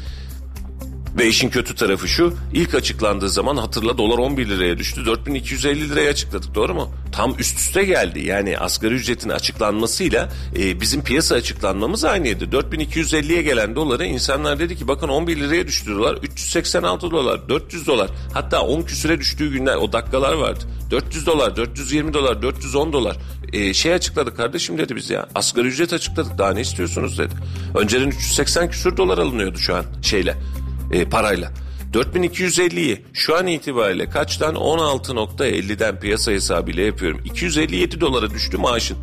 Ve işin kötü tarafı şu. ilk açıklandığı zaman hatırla dolar 11 liraya düştü. 4250 liraya açıkladık doğru mu? Tam üst üste geldi. Yani asgari ücretin açıklanmasıyla e, bizim piyasa açıklanmamız aynıydı. 4250'ye gelen doları insanlar dedi ki bakın 11 liraya düştü dolar. 386 dolar, 400 dolar. Hatta 10 küsüre düştüğü günler o dakikalar vardı. 400 dolar, 420 dolar, 410 dolar. E, şey açıkladık kardeşim dedi biz ya. Asgari ücret açıkladık daha ne istiyorsunuz dedi. Önceden 380 küsür dolar alınıyordu şu an şeyle e, parayla. 4250'yi şu an itibariyle kaçtan 16.50'den piyasa hesabıyla yapıyorum. 257 dolara düştü maaşın.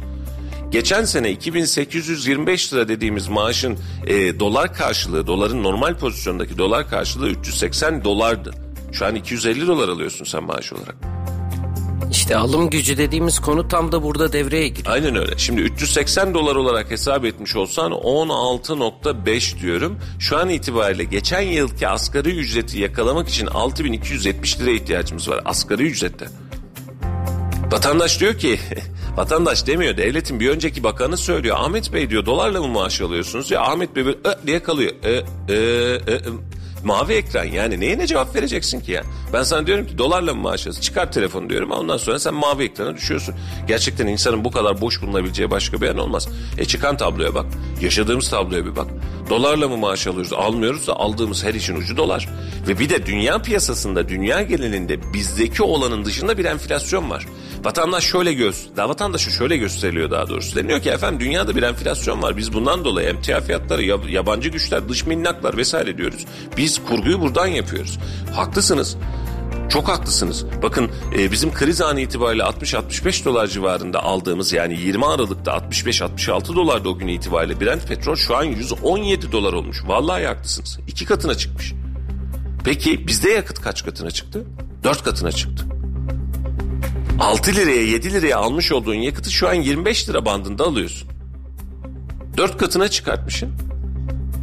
Geçen sene 2825 lira dediğimiz maaşın e, dolar karşılığı, doların normal pozisyondaki dolar karşılığı 380 dolardı. Şu an 250 dolar alıyorsun sen maaş olarak.
İşte alım gücü dediğimiz konu tam da burada devreye giriyor.
Aynen öyle. Şimdi 380 dolar olarak hesap etmiş olsan 16.5 diyorum. Şu an itibariyle geçen yılki asgari ücreti yakalamak için 6270 lira ihtiyacımız var asgari ücrette. Vatandaş diyor ki, vatandaş demiyor devletin bir önceki bakanı söylüyor. Ahmet Bey diyor dolarla mı maaş alıyorsunuz? Ya Ahmet Bey böyle ı diye kalıyor. E, e, e, mavi ekran yani neye ne cevap vereceksin ki ya? Ben sana diyorum ki dolarla mı maaş alıyorsun? Çıkar telefonu diyorum ondan sonra sen mavi ekrana düşüyorsun. Gerçekten insanın bu kadar boş bulunabileceği başka bir yer olmaz. E çıkan tabloya bak. Yaşadığımız tabloya bir bak. Dolarla mı maaş alıyoruz? Almıyoruz da aldığımız her işin ucu dolar. Ve bir de dünya piyasasında, dünya genelinde bizdeki olanın dışında bir enflasyon var. Vatandaş şöyle göz, daha vatandaşı şöyle gösteriliyor daha doğrusu. Deniyor ki efendim dünyada bir enflasyon var. Biz bundan dolayı emtia fiyatları, yabancı güçler, dış minnaklar vesaire diyoruz. Biz kurguyu buradan yapıyoruz. Haklısınız. Çok haklısınız. Bakın e, bizim kriz anı itibariyle 60-65 dolar civarında aldığımız yani 20 Aralık'ta 65-66 dolarda o gün itibariyle Brent petrol şu an 117 dolar olmuş. Vallahi haklısınız. İki katına çıkmış. Peki bizde yakıt kaç katına çıktı? Dört katına çıktı. 6 liraya 7 liraya almış olduğun yakıtı şu an 25 lira bandında alıyorsun. Dört katına çıkartmışsın.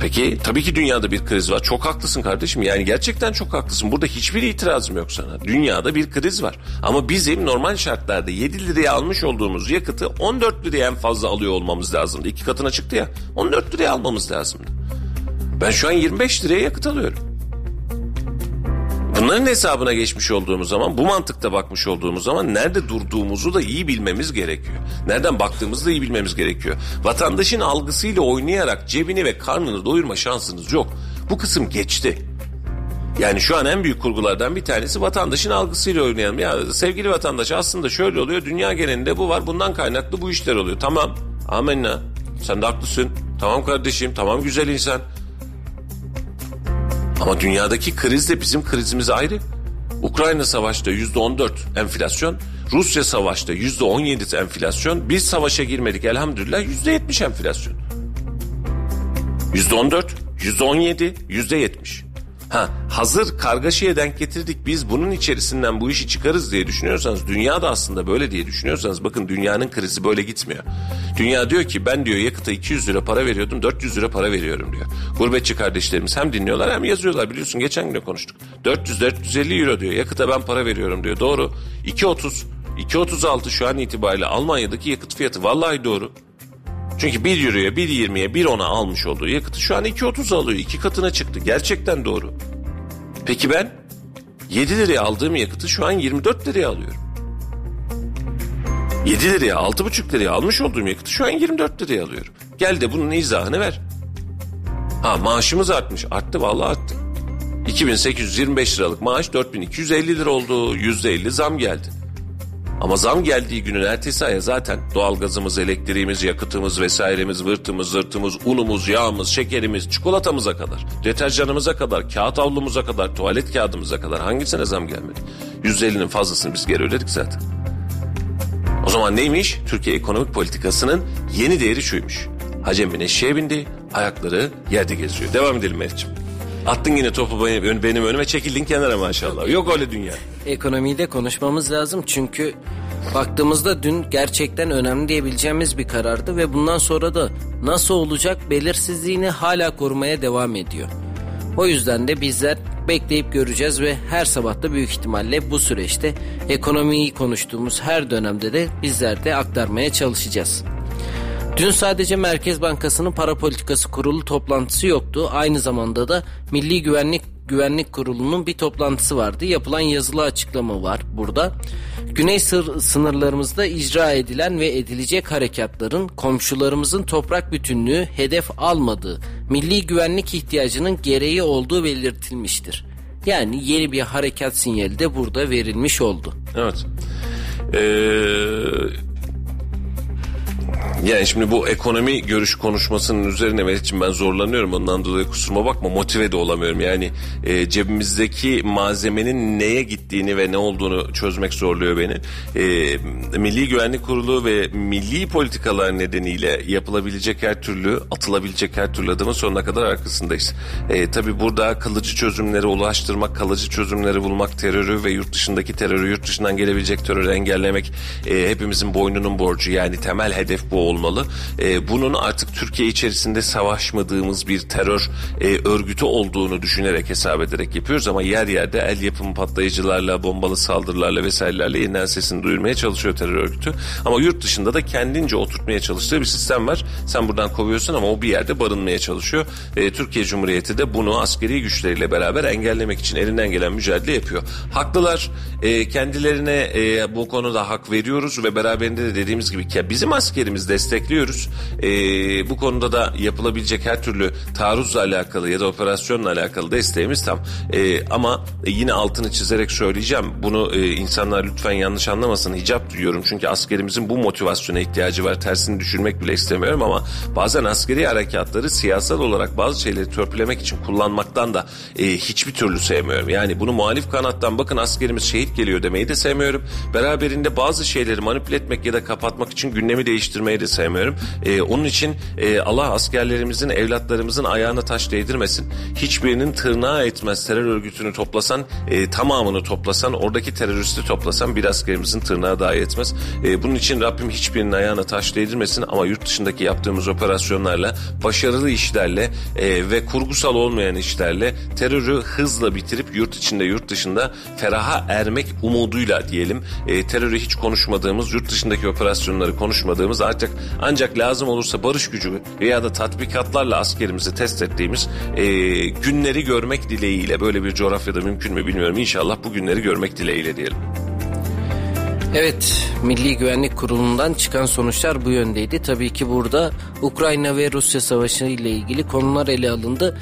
Peki tabii ki dünyada bir kriz var. Çok haklısın kardeşim. Yani gerçekten çok haklısın. Burada hiçbir itirazım yok sana. Dünyada bir kriz var. Ama bizim normal şartlarda 7 liraya almış olduğumuz yakıtı 14 liraya en fazla alıyor olmamız lazımdı. İki katına çıktı ya. 14 liraya almamız lazımdı. Ben şu an 25 liraya yakıt alıyorum. Bunların hesabına geçmiş olduğumuz zaman, bu mantıkta bakmış olduğumuz zaman nerede durduğumuzu da iyi bilmemiz gerekiyor. Nereden baktığımızı da iyi bilmemiz gerekiyor. Vatandaşın algısıyla oynayarak cebini ve karnını doyurma şansınız yok. Bu kısım geçti. Yani şu an en büyük kurgulardan bir tanesi vatandaşın algısıyla oynayalım. Ya sevgili vatandaş aslında şöyle oluyor. Dünya genelinde bu var. Bundan kaynaklı bu işler oluyor. Tamam. Amenna. Sen de haklısın. Tamam kardeşim. Tamam güzel insan. Ama dünyadaki kriz de bizim krizimiz ayrı. Ukrayna savaşta yüzde on dört enflasyon, Rusya savaşta yüzde on yedi enflasyon, biz savaşa girmedik elhamdülillah yüzde yetmiş enflasyon. Yüzde on dört, yüzde on yedi, yüzde yetmiş. Ha, hazır kargaşaya denk getirdik biz bunun içerisinden bu işi çıkarız diye düşünüyorsanız dünya da aslında böyle diye düşünüyorsanız bakın dünyanın krizi böyle gitmiyor. Dünya diyor ki ben diyor yakıta 200 lira para veriyordum 400 lira para veriyorum diyor. Gurbetçi kardeşlerimiz hem dinliyorlar hem yazıyorlar biliyorsun geçen gün konuştuk. 400-450 euro diyor yakıta ben para veriyorum diyor doğru 2.30 2.36 şu an itibariyle Almanya'daki yakıt fiyatı vallahi doğru. Çünkü 1 euroya 1.20'ye 1.10'a almış olduğu yakıtı şu an 2.30 alıyor. iki katına çıktı. Gerçekten doğru. Peki ben 7 liraya aldığım yakıtı şu an 24 liraya alıyorum. 7 liraya 6,5 liraya almış olduğum yakıtı şu an 24 liraya alıyorum. Gel de bunun izahını ver. Ha maaşımız artmış. Arttı vallahi arttı. 2825 liralık maaş 4250 lira oldu. %50 zam geldi. Ama zam geldiği günün ertesi aya zaten doğalgazımız, elektriğimiz, yakıtımız vesairemiz, vırtımız, zırtımız, unumuz, yağımız, şekerimiz, çikolatamıza kadar, deterjanımıza kadar, kağıt havlumuza kadar, tuvalet kağıdımıza kadar hangisine zam gelmedi? %50'nin fazlasını biz geri ödedik zaten. O zaman neymiş? Türkiye ekonomik politikasının yeni değeri şuymuş. Hacem bin eşeğe bindi, ayakları yerde geziyor. Devam edelim Meriç'im. Attın yine topu benim, benim önüme çekildin kenara maşallah. Yok öyle dünya.
Ekonomiyi de konuşmamız lazım çünkü baktığımızda dün gerçekten önemli diyebileceğimiz bir karardı ve bundan sonra da nasıl olacak belirsizliğini hala korumaya devam ediyor. O yüzden de bizler bekleyip göreceğiz ve her sabah da büyük ihtimalle bu süreçte ekonomiyi konuştuğumuz her dönemde de bizler de aktarmaya çalışacağız. Dün sadece Merkez Bankası'nın para politikası kurulu toplantısı yoktu. Aynı zamanda da Milli Güvenlik Güvenlik Kurulu'nun bir toplantısı vardı. Yapılan yazılı açıklama var burada. Güney sınırlarımızda icra edilen ve edilecek harekatların komşularımızın toprak bütünlüğü hedef almadığı, milli güvenlik ihtiyacının gereği olduğu belirtilmiştir. Yani yeni bir harekat sinyali de burada verilmiş oldu.
Evet. Ee, yani şimdi bu ekonomi görüş konuşmasının üzerine Melih'ciğim ben zorlanıyorum. Ondan dolayı kusuruma bakma motive de olamıyorum. Yani e, cebimizdeki malzemenin neye gittiğini ve ne olduğunu çözmek zorluyor beni. E, Milli Güvenlik Kurulu ve milli politikalar nedeniyle yapılabilecek her türlü, atılabilecek her türlü adımın sonuna kadar arkasındayız. E, tabii burada kalıcı çözümleri ulaştırmak, kalıcı çözümleri bulmak, terörü ve yurt dışındaki terörü, yurt dışından gelebilecek terörü engellemek e, hepimizin boynunun borcu. Yani temel hedef bu olmalı. E, bunun artık Türkiye içerisinde savaşmadığımız bir terör e, örgütü olduğunu düşünerek hesap ederek yapıyoruz ama yer yerde el yapımı patlayıcılarla, bombalı saldırılarla vesairelerle yeniden sesini duyurmaya çalışıyor terör örgütü. Ama yurt dışında da kendince oturtmaya çalıştığı bir sistem var. Sen buradan kovuyorsun ama o bir yerde barınmaya çalışıyor. E, Türkiye Cumhuriyeti de bunu askeri güçleriyle beraber engellemek için elinden gelen mücadele yapıyor. Haklılar. E, kendilerine e, bu konuda hak veriyoruz ve beraberinde de dediğimiz gibi bizim askerimiz destekliyoruz. E, bu konuda da yapılabilecek her türlü taarruzla alakalı ya da operasyonla alakalı desteğimiz tam. E, ama yine altını çizerek söyleyeceğim. Bunu e, insanlar lütfen yanlış anlamasın. Hicap duyuyorum çünkü askerimizin bu motivasyona ihtiyacı var. Tersini düşürmek bile istemiyorum ama bazen askeri harekatları siyasal olarak bazı şeyleri törpülemek için kullanmaktan da e, hiçbir türlü sevmiyorum. Yani bunu muhalif kanattan bakın askerimiz şehit geliyor demeyi de sevmiyorum. Beraberinde bazı şeyleri manipüle etmek ya da kapatmak için gündemi değiştirmeyi de sevmiyorum. E, onun için e, Allah askerlerimizin, evlatlarımızın ayağına taş değdirmesin. Hiçbirinin tırnağı etmez terör örgütünü toplasan, e, tamamını toplasan, oradaki teröristi toplasan bir askerimizin tırnağı dahi etmez. E, bunun için Rabbim hiçbirinin ayağına taş değdirmesin ama yurt dışındaki yaptığımız operasyonlarla, başarılı işlerle e, ve kurgusal olmayan işlerle terörü hızla bitirip yurt içinde yurt dışında feraha ermek umuduyla diyelim. E, terörü hiç konuşmadığımız, yurt dışındaki operasyonları konuşmadığımız ancak ancak lazım olursa barış gücü veya da tatbikatlarla askerimizi test ettiğimiz e, günleri görmek dileğiyle böyle bir coğrafyada mümkün mü bilmiyorum. İnşallah bu günleri görmek dileğiyle diyelim.
Evet, Milli Güvenlik Kurulu'ndan çıkan sonuçlar bu yöndeydi. Tabii ki burada Ukrayna ve Rusya Savaşı ile ilgili konular ele alındı.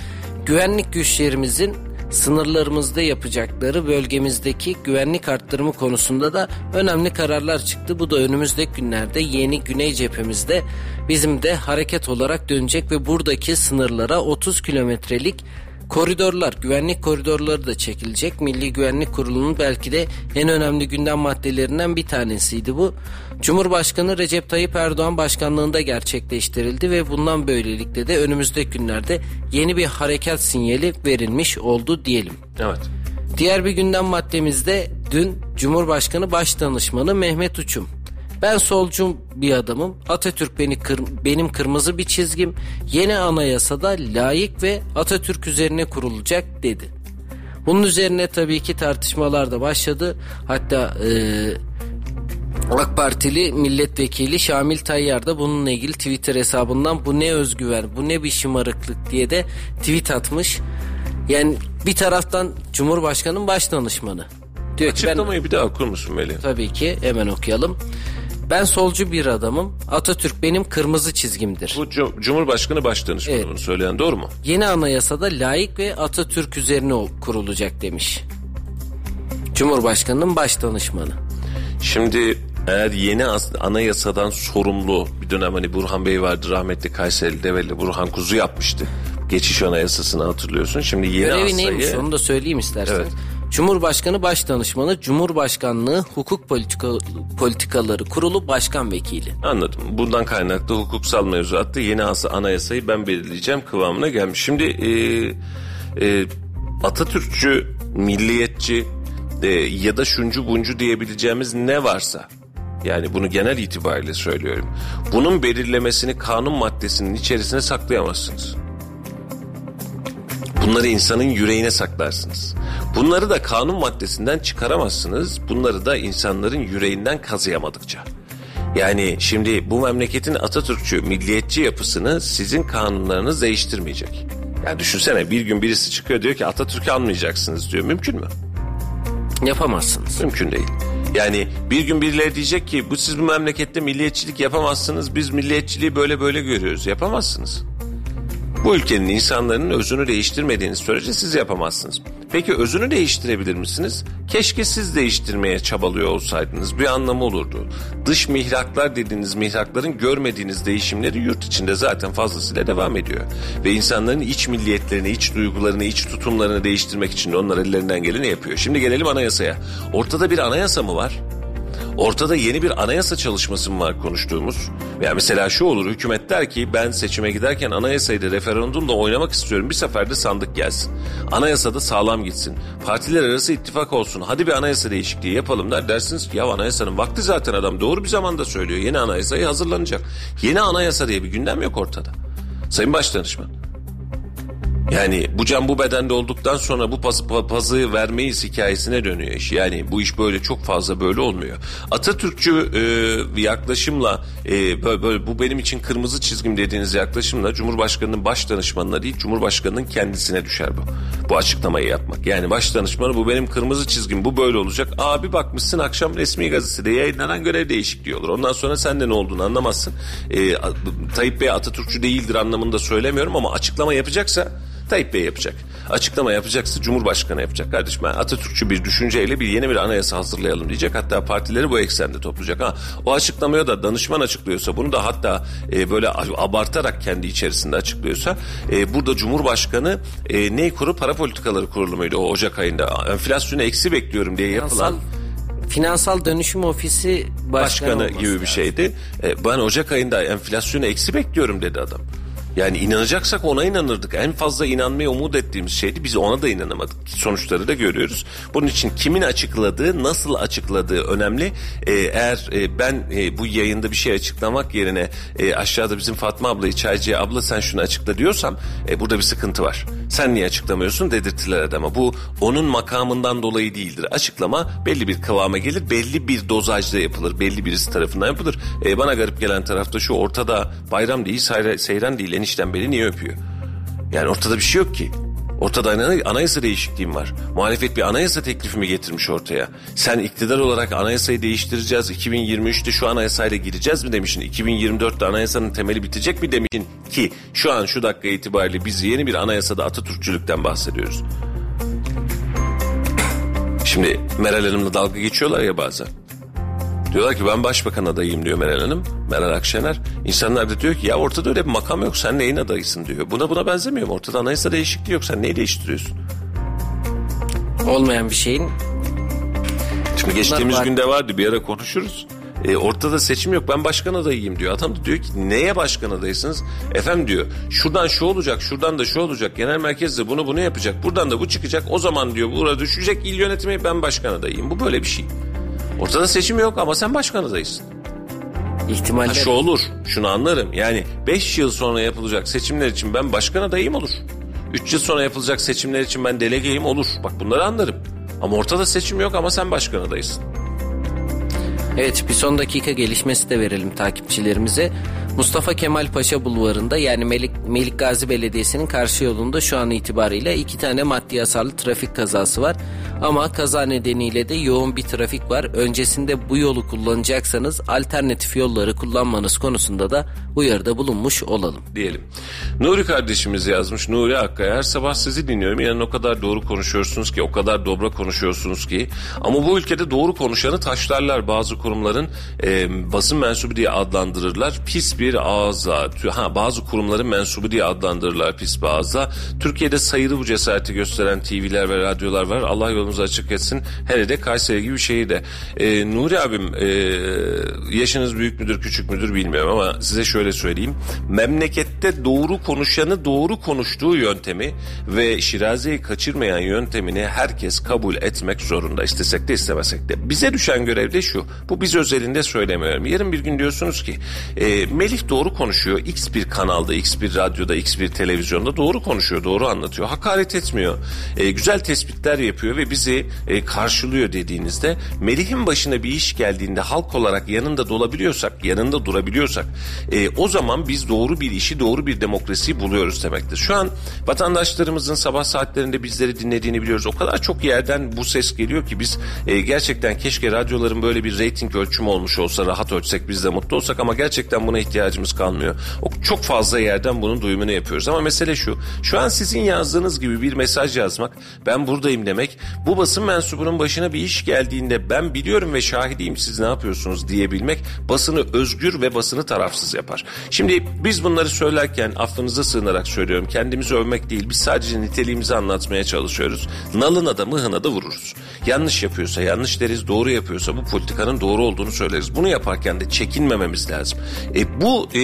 Güvenlik güçlerimizin sınırlarımızda yapacakları bölgemizdeki güvenlik arttırımı konusunda da önemli kararlar çıktı. Bu da önümüzdeki günlerde yeni güney cephemizde bizim de hareket olarak dönecek ve buradaki sınırlara 30 kilometrelik Koridorlar, güvenlik koridorları da çekilecek. Milli Güvenlik Kurulu'nun belki de en önemli gündem maddelerinden bir tanesiydi bu. Cumhurbaşkanı Recep Tayyip Erdoğan başkanlığında gerçekleştirildi ve bundan böylelikle de önümüzdeki günlerde yeni bir harekat sinyali verilmiş oldu diyelim.
Evet.
Diğer bir gündem maddemizde dün Cumhurbaşkanı Başdanışmanı Mehmet Uçum ben solcu bir adamım. Atatürk beni kır, benim kırmızı bir çizgim. Yeni anayasada layık ve Atatürk üzerine kurulacak dedi. Bunun üzerine tabii ki tartışmalar da başladı. Hatta e, AK Partili milletvekili Şamil Tayyar da bununla ilgili Twitter hesabından bu ne özgüven, bu ne bir şımarıklık diye de tweet atmış. Yani bir taraftan Cumhurbaşkanı'nın baş danışmanı.
Diyor Açıklamayı ben, bir daha okur musun Melih?
Tabii ki hemen okuyalım. Ben solcu bir adamım. Atatürk benim kırmızı çizgimdir.
Bu Cum- Cumhurbaşkanı Başdanışmanı
Evet.
bunu söyleyen doğru mu?
Yeni anayasada layık ve Atatürk üzerine kurulacak demiş. Cumhurbaşkanının baş danışmanı.
Şimdi eğer yeni as- anayasadan sorumlu bir dönem hani Burhan Bey vardı rahmetli Kayseri Develi Burhan Kuzu yapmıştı. Geçiş anayasasını hatırlıyorsun. Şimdi yeni
Görevi
asayı...
neymiş onu da söyleyeyim isterseniz.
Evet.
Cumhurbaşkanı Başdanışmanı, Cumhurbaşkanlığı Hukuk Politika, Politikaları Kurulu Başkan Vekili.
Anladım. Bundan kaynaklı hukuksal mevzuatta yeni as- anayasayı ben belirleyeceğim kıvamına gelmiş. Şimdi e, e, Atatürkçü, milliyetçi e, ya da şuncu buncu diyebileceğimiz ne varsa yani bunu genel itibariyle söylüyorum. Bunun belirlemesini kanun maddesinin içerisine saklayamazsınız. Bunları insanın yüreğine saklarsınız. Bunları da kanun maddesinden çıkaramazsınız. Bunları da insanların yüreğinden kazıyamadıkça. Yani şimdi bu memleketin Atatürkçü, milliyetçi yapısını sizin kanunlarınız değiştirmeyecek. Yani düşünsene bir gün birisi çıkıyor diyor ki Atatürk'ü anmayacaksınız diyor. Mümkün mü?
Yapamazsınız.
Mümkün değil. Yani bir gün birileri diyecek ki bu siz bu memlekette milliyetçilik yapamazsınız. Biz milliyetçiliği böyle böyle görüyoruz. Yapamazsınız. Bu ülkenin insanların özünü değiştirmediğiniz sürece siz yapamazsınız. Peki özünü değiştirebilir misiniz? Keşke siz değiştirmeye çabalıyor olsaydınız. Bir anlamı olurdu. Dış mihraklar dediğiniz mihrakların görmediğiniz değişimleri yurt içinde zaten fazlasıyla devam ediyor. Ve insanların iç milliyetlerini, iç duygularını, iç tutumlarını değiştirmek için de onlar ellerinden geleni yapıyor. Şimdi gelelim anayasaya. Ortada bir anayasa mı var? Ortada yeni bir anayasa çalışması mı var konuştuğumuz? Veya mesela şu olur hükümet der ki ben seçime giderken anayasayla referandumla oynamak istiyorum bir seferde sandık gelsin. Anayasada sağlam gitsin. Partiler arası ittifak olsun. Hadi bir anayasa değişikliği yapalım der. Dersiniz ki ya anayasanın vakti zaten adam doğru bir zamanda söylüyor. Yeni anayasayı hazırlanacak. Yeni anayasa diye bir gündem yok ortada. Sayın Başdanışman. Yani bu can bu bedende olduktan sonra bu pazı, pa- pazı vermeyiz hikayesine dönüyor iş. Yani bu iş böyle çok fazla böyle olmuyor. Atatürkçü e, yaklaşımla e, böyle, böyle bu benim için kırmızı çizgim dediğiniz yaklaşımla Cumhurbaşkanının baş danışmanına değil Cumhurbaşkanının kendisine düşer bu. Bu açıklamayı yapmak. Yani baş danışmanı bu benim kırmızı çizgim bu böyle olacak. Abi bakmışsın akşam resmi gazetede yayınlanan görev değişikliği olur. Ondan sonra sen de ne olduğunu anlamazsın. E, Tayyip Bey Atatürkçü değildir anlamında söylemiyorum ama açıklama yapacaksa Tayyip Bey yapacak. Açıklama yapacaksa Cumhurbaşkanı yapacak. Kardeşim ben Atatürkçü bir düşünceyle bir yeni bir anayasa hazırlayalım diyecek. Hatta partileri bu eksende toplayacak. Ha, o açıklamıyor da danışman açıklıyorsa bunu da hatta e, böyle abartarak kendi içerisinde açıklıyorsa e, burada Cumhurbaşkanı e, ne kuru para politikaları kurulu muydu o Ocak ayında enflasyonu eksi bekliyorum diye yapılan
Finansal, Finansal Dönüşüm Ofisi Başkanı,
başkanı gibi bir şeydi. E, ben Ocak ayında enflasyonu eksi bekliyorum dedi adam. Yani inanacaksak ona inanırdık. En fazla inanmaya umut ettiğimiz şeydi. Biz ona da inanamadık. Sonuçları da görüyoruz. Bunun için kimin açıkladığı, nasıl açıkladığı önemli. E, eğer e, ben e, bu yayında bir şey açıklamak yerine e, aşağıda bizim Fatma ablayı çaycıya abla sen şunu açıkla diyorsam e, burada bir sıkıntı var. Sen niye açıklamıyorsun dedirtiler adama. Bu onun makamından dolayı değildir. Açıklama belli bir kıvama gelir. Belli bir dozajda yapılır. Belli birisi tarafından yapılır. E, bana garip gelen tarafta şu ortada bayram değil seyran değil enişten beni niye öpüyor? Yani ortada bir şey yok ki. Ortada ana- anayasa değişikliğim var. Muhalefet bir anayasa teklifi mi getirmiş ortaya? Sen iktidar olarak anayasayı değiştireceğiz. 2023'te şu anayasayla gireceğiz mi demişsin? 2024'te anayasanın temeli bitecek mi demişsin? Ki şu an şu dakika itibariyle biz yeni bir anayasada Atatürkçülükten bahsediyoruz. Şimdi Meral Hanım'la dalga geçiyorlar ya bazen. Diyorlar ki ben başbakan adayıyım diyor Meral Hanım. Meral Akşener. İnsanlar da diyor ki ya ortada öyle bir makam yok sen neyin adayısın diyor. Buna buna benzemiyor mu? Ortada anayasa değişikliği yok sen neyi değiştiriyorsun?
Olmayan bir şeyin
Şimdi geçtiğimiz
var.
günde vardı bir ara konuşuruz. E, ortada seçim yok ben başkan adayıyım diyor. Adam da diyor ki neye başkan adayısınız? Efendim diyor şuradan şu olacak şuradan da şu olacak. Genel merkez de bunu bunu yapacak. Buradan da bu çıkacak. O zaman diyor burada düşecek il yönetimi ben başkan adayıyım. Bu böyle bir şey. Ortada seçim yok ama sen başkan adaysın.
ihtimaller
Ha, şu olur, şunu anlarım. Yani 5 yıl sonra yapılacak seçimler için ben başkan adayım olur. 3 yıl sonra yapılacak seçimler için ben delegeyim olur. Bak bunları anlarım. Ama ortada seçim yok ama sen başkan adaysın.
Evet bir son dakika gelişmesi de verelim takipçilerimize. Mustafa Kemal Paşa Bulvarı'nda yani Melik, Melik Gazi Belediyesi'nin karşı yolunda şu an itibariyle iki tane maddi hasarlı trafik kazası var. Ama kaza nedeniyle de yoğun bir trafik var. Öncesinde bu yolu kullanacaksanız alternatif yolları kullanmanız konusunda da uyarıda bulunmuş olalım.
Diyelim. Nuri kardeşimiz yazmış. Nuri Akkaya her sabah sizi dinliyorum. Yani o kadar doğru konuşuyorsunuz ki, o kadar dobra konuşuyorsunuz ki. Ama bu ülkede doğru konuşanı taşlarlar. Bazı kurumların e, basın mensubu diye adlandırırlar. Pis bir ağza. Ha, bazı kurumların mensubu diye adlandırırlar pis bir ağza. Türkiye'de sayılı bu cesareti gösteren TV'ler ve radyolar var. Allah yolunuzu açık etsin. Hele de Kayseri gibi şehirde. E, Nuri abim e, yaşınız büyük müdür küçük müdür bilmiyorum ama size şöyle söyleyeyim. Memlekette doğru konuşanı doğru konuştuğu yöntemi ve Şiraze'yi kaçırmayan yöntemini herkes kabul etmek zorunda. istesek de istemesek de. Bize düşen görev de şu. Bu biz özelinde söylemiyorum. Yarın bir gün diyorsunuz ki e, Melih doğru konuşuyor. X bir kanalda, X bir radyoda, X bir televizyonda doğru konuşuyor, doğru anlatıyor. Hakaret etmiyor. E, güzel tespitler yapıyor ve bizi e, karşılıyor dediğinizde Melih'in başına bir iş geldiğinde halk olarak yanında dolabiliyorsak, yanında durabiliyorsak e, o zaman biz doğru bir işi, doğru bir demokrasiyi buluyoruz demektir. Şu an vatandaşlarımızın sabah saatlerinde bizleri dinlediğini biliyoruz. O kadar çok yerden bu ses geliyor ki biz e, gerçekten keşke radyoların böyle bir reyting ölçümü olmuş olsa rahat ölçsek biz de mutlu olsak ama gerçekten buna ihtiyacımız kalmıyor. O çok fazla yerden bunun duyumunu yapıyoruz ama mesele şu. Şu an sizin yazdığınız gibi bir mesaj yazmak, ben buradayım demek, bu basın mensubunun başına bir iş geldiğinde ben biliyorum ve şahidiyim siz ne yapıyorsunuz diyebilmek basını özgür ve basını tarafsız yapar. Şimdi biz bunları söylerken affınıza sığınarak söylüyorum. Kendimizi övmek değil biz sadece niteliğimizi anlatmaya çalışıyoruz. Nalına da mıhına da vururuz. Yanlış yapıyorsa yanlış deriz, doğru yapıyorsa bu politikanın doğru olduğunu söyleriz. Bunu yaparken de çekinmememiz lazım. E, bu e,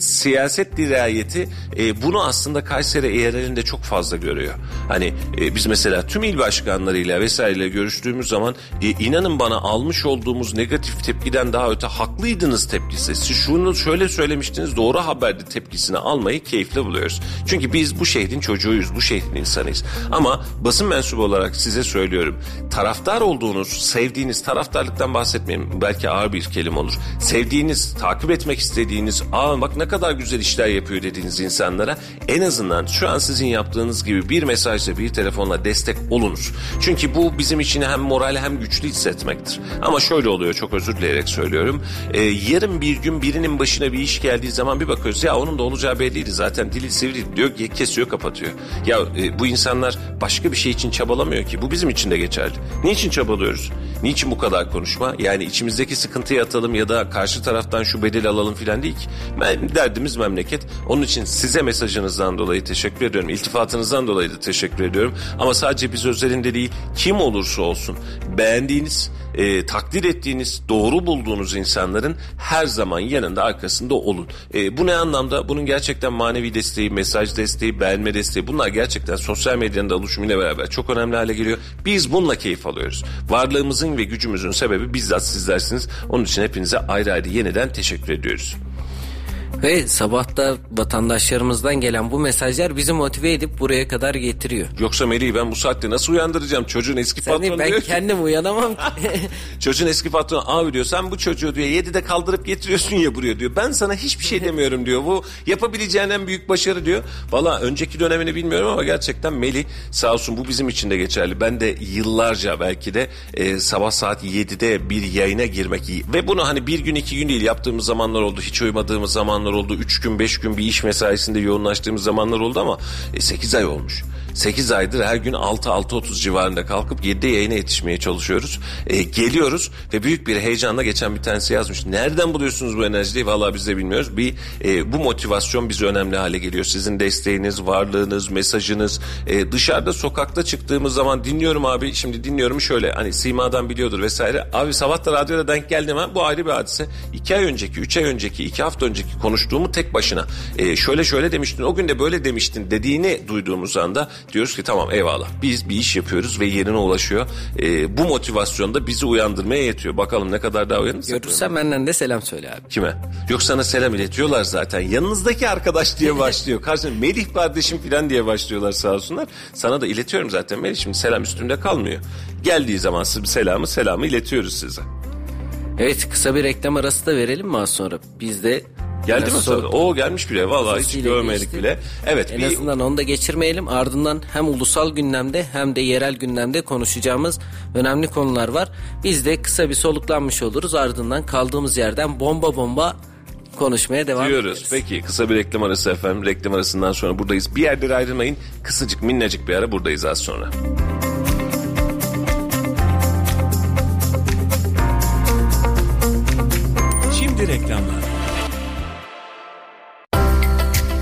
siyaset dirayeti e, bunu aslında Kayseri eyaletinde çok fazla görüyor. Hani e, biz mesela tüm il başkanlarıyla vesaireyle görüştüğümüz zaman e, inanın bana almış olduğumuz negatif tepkiden daha öte haklıydınız tepkisi. Siz şunu şöyle söylemiştiniz doğru haberdi tepkisini almayı keyifli buluyoruz. Çünkü biz bu şehrin çocuğuyuz, bu şehrin insanıyız. Ama basın mensubu olarak size söylüyorum. Taraftar olduğunuz, sevdiğiniz taraftarlıktan bahsetmeyin. Belki ağır bir kelime olur. Sevdiğiniz, takip etmek istediğiniz, aa bak ne kadar güzel işler yapıyor dediğiniz insanlara en azından şu an sizin yaptığınız gibi bir mesajla, bir telefonla destek olunuz. Çünkü bu bizim için hem moral hem güçlü hissetmektir. Ama şöyle oluyor çok özür dileyerek söylüyorum. Ee, yarın bir gün birinin başına bir iş geldiği zaman bir bakıyoruz ya onun da olacağı belliydi zaten dili sivri diyor kesiyor kapatıyor. Ya e, bu insanlar başka bir şey için çabalamıyor ki bu bizim için de geçerli. Niçin çabalıyoruz? Niçin bu kadar konuşma? Yani içimizdeki sıkıntıyı atalım ya da karşı taraftan şu bedeli alalım filan ki. Ben, derdimiz memleket. Onun için size mesajınızdan dolayı teşekkür ediyorum. İltifatınızdan dolayı da teşekkür ediyorum. Ama sadece biz özelinde değil kim olursa olsun beğendiğiniz, e, takdir ettiğiniz, doğru bulduğunuz insanların her zaman yanında arkasında olun. E, bu ne anlamda? Bunun gerçekten manevi desteği, mesaj desteği, beğenme desteği bunlar gerçekten sosyal medyanın da oluşumuyla beraber çok önemli hale geliyor. Biz bununla keyif alıyoruz. Varlığımızın ve gücümüzün sebebi bizzat sizlersiniz. Onun için hepinize ayrı ayrı yeniden teşekkür ediyoruz.
Ve sabahta vatandaşlarımızdan gelen bu mesajlar bizi motive edip buraya kadar getiriyor.
Yoksa Melih'i ben bu saatte nasıl uyandıracağım? Çocuğun eski
Sen
patronu
ben
diyor ki-
kendim uyanamam ki.
Çocuğun eski patronu abi diyor sen bu çocuğu diyor 7'de kaldırıp getiriyorsun ya buraya diyor. Ben sana hiçbir şey demiyorum diyor. Bu yapabileceğin en büyük başarı diyor. Valla önceki dönemini bilmiyorum ama gerçekten Melih sağ olsun bu bizim için de geçerli. Ben de yıllarca belki de e, sabah saat 7'de bir yayına girmek iyi. Ve bunu hani bir gün iki gün değil yaptığımız zamanlar oldu. Hiç uymadığımız zamanlar oldu. Üç gün beş gün bir iş mesaisinde yoğunlaştığımız zamanlar oldu ama 8 ay olmuş. 8 aydır her gün 6-6.30 civarında kalkıp 7'de yayına yetişmeye çalışıyoruz. E, geliyoruz ve büyük bir heyecanla geçen bir tanesi yazmış. Nereden buluyorsunuz bu enerjiyi? Vallahi biz de bilmiyoruz. Bir e, bu motivasyon bize önemli hale geliyor. Sizin desteğiniz, varlığınız, mesajınız. E, dışarıda sokakta çıktığımız zaman dinliyorum abi. Şimdi dinliyorum şöyle hani simadan biliyordur vesaire. Abi sabah da radyoda denk geldim ha. Bu ayrı bir hadise. 2 ay önceki, 3 ay önceki, 2 hafta önceki konuştuğumu tek başına e, şöyle şöyle demiştin. O gün de böyle demiştin dediğini duyduğumuz anda diyoruz ki tamam eyvallah. Biz bir iş yapıyoruz ve yerine ulaşıyor. E, bu motivasyon da bizi uyandırmaya yetiyor. Bakalım ne kadar daha uyanırsak.
Görürsen benden de selam söyle abi.
Kime? Yok sana selam iletiyorlar zaten. Yanınızdaki arkadaş diye başlıyor. Karşına Melih kardeşim falan diye başlıyorlar sağ olsunlar. Sana da iletiyorum zaten Melih. Şimdi selam üstümde kalmıyor. Geldiği zaman siz selamı selamı iletiyoruz size.
Evet kısa bir reklam arası da verelim mi az sonra? Biz de
Geldi mi?
soğuk.
O gelmiş bile. Vallahi hiç görmedik
geçti.
bile. Evet.
En
bir
azından onu da geçirmeyelim. Ardından hem ulusal gündemde hem de yerel gündemde konuşacağımız önemli konular var. Biz de kısa bir soluklanmış oluruz. Ardından kaldığımız yerden bomba bomba konuşmaya devam
diyoruz.
ederiz.
Peki kısa bir reklam arası efendim. Reklam arasından sonra buradayız. Bir yerlere ayrılmayın. Kısacık minnacık bir ara buradayız az sonra.
Şimdi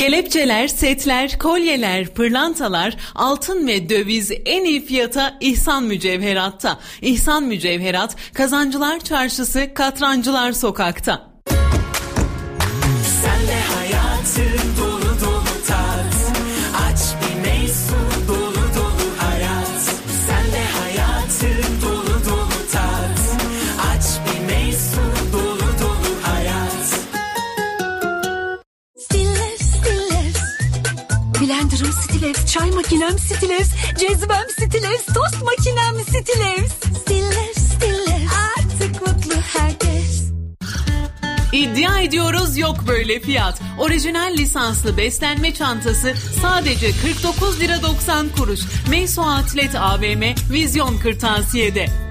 Kelepçeler, setler, kolyeler, pırlantalar, altın ve döviz en iyi fiyata İhsan Mücevherat'ta. İhsan Mücevherat, Kazancılar Çarşısı, Katrancılar Sokak'ta.
Blender'ım Stillers, çay makinem Stillers, cezvem Stillers, tost makinem Stillers. Stillers, Stillers. Artık mutlu herkes.
İddia ediyoruz yok böyle fiyat. Orijinal lisanslı beslenme çantası sadece 49 lira 90 kuruş. Meyso Atlet AVM Vizyon Kırtasiye'de.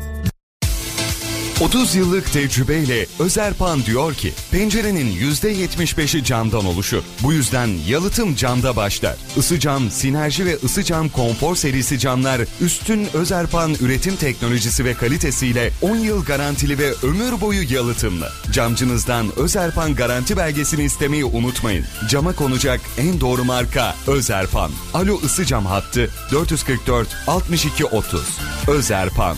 30 yıllık tecrübeyle Özerpan diyor ki pencerenin %75'i camdan oluşur. Bu yüzden yalıtım camda başlar. Isı cam, sinerji ve ısı cam konfor serisi camlar üstün Özerpan üretim teknolojisi ve kalitesiyle 10 yıl garantili ve ömür boyu yalıtımlı. Camcınızdan Özerpan garanti belgesini istemeyi unutmayın. Cama konacak en doğru marka Özerpan. Alo ısı cam hattı 444 62 30. Özerpan.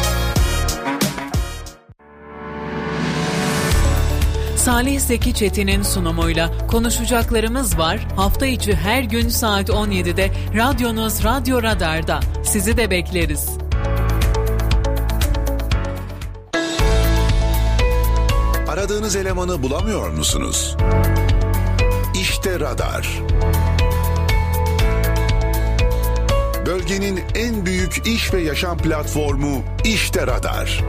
Salih Zeki Çetin'in sunumuyla konuşacaklarımız var. Hafta içi her gün saat 17'de radyonuz Radyo Radar'da. Sizi de bekleriz.
Aradığınız elemanı bulamıyor musunuz? İşte radar. Bölgenin en büyük iş ve yaşam platformu İşte Radar.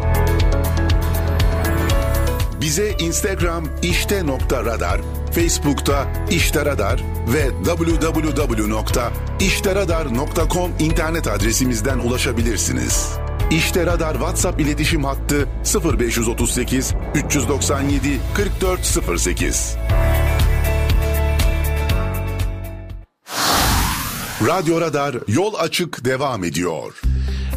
Bize Instagram işte.radar, Facebook'ta İşte Radar ve www.işteradar.com internet adresimizden ulaşabilirsiniz. İşte Radar WhatsApp iletişim hattı 0538 397 4408. Radyo Radar yol açık devam ediyor.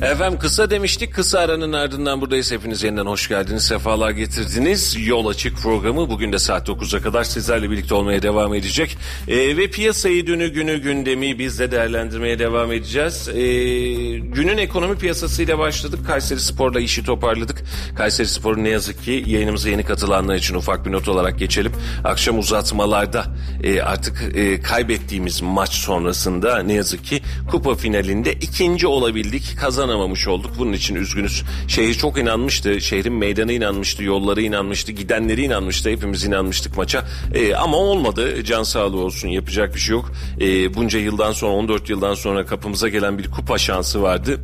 Efendim kısa demiştik. Kısa aranın ardından buradayız. Hepiniz yeniden hoş geldiniz. Sefalar getirdiniz. Yol Açık programı bugün de saat 9'a kadar sizlerle birlikte olmaya devam edecek. Ee, ve piyasayı dünü günü gündemi biz de değerlendirmeye devam edeceğiz. Ee, günün ekonomi piyasasıyla başladık. Kayseri Spor'la işi toparladık. Kayseri Spor'un ne yazık ki yayınımıza yeni katılanlar için ufak bir not olarak geçelim. Akşam uzatmalarda e, artık e, kaybettiğimiz maç sonrasında ne yazık ki kupa finalinde ikinci olabildik. Kazanamamış olduk. Bunun için üzgünüz. Şehir çok inanmıştı. Şehrin meydanı inanmıştı. Yolları inanmıştı. Gidenleri inanmıştı. Hepimiz inanmıştık maça. E, ama olmadı. Can sağlığı olsun. Yapacak bir şey yok. E, bunca yıldan sonra 14 yıldan sonra kapımıza gelen bir kupa şansı vardı.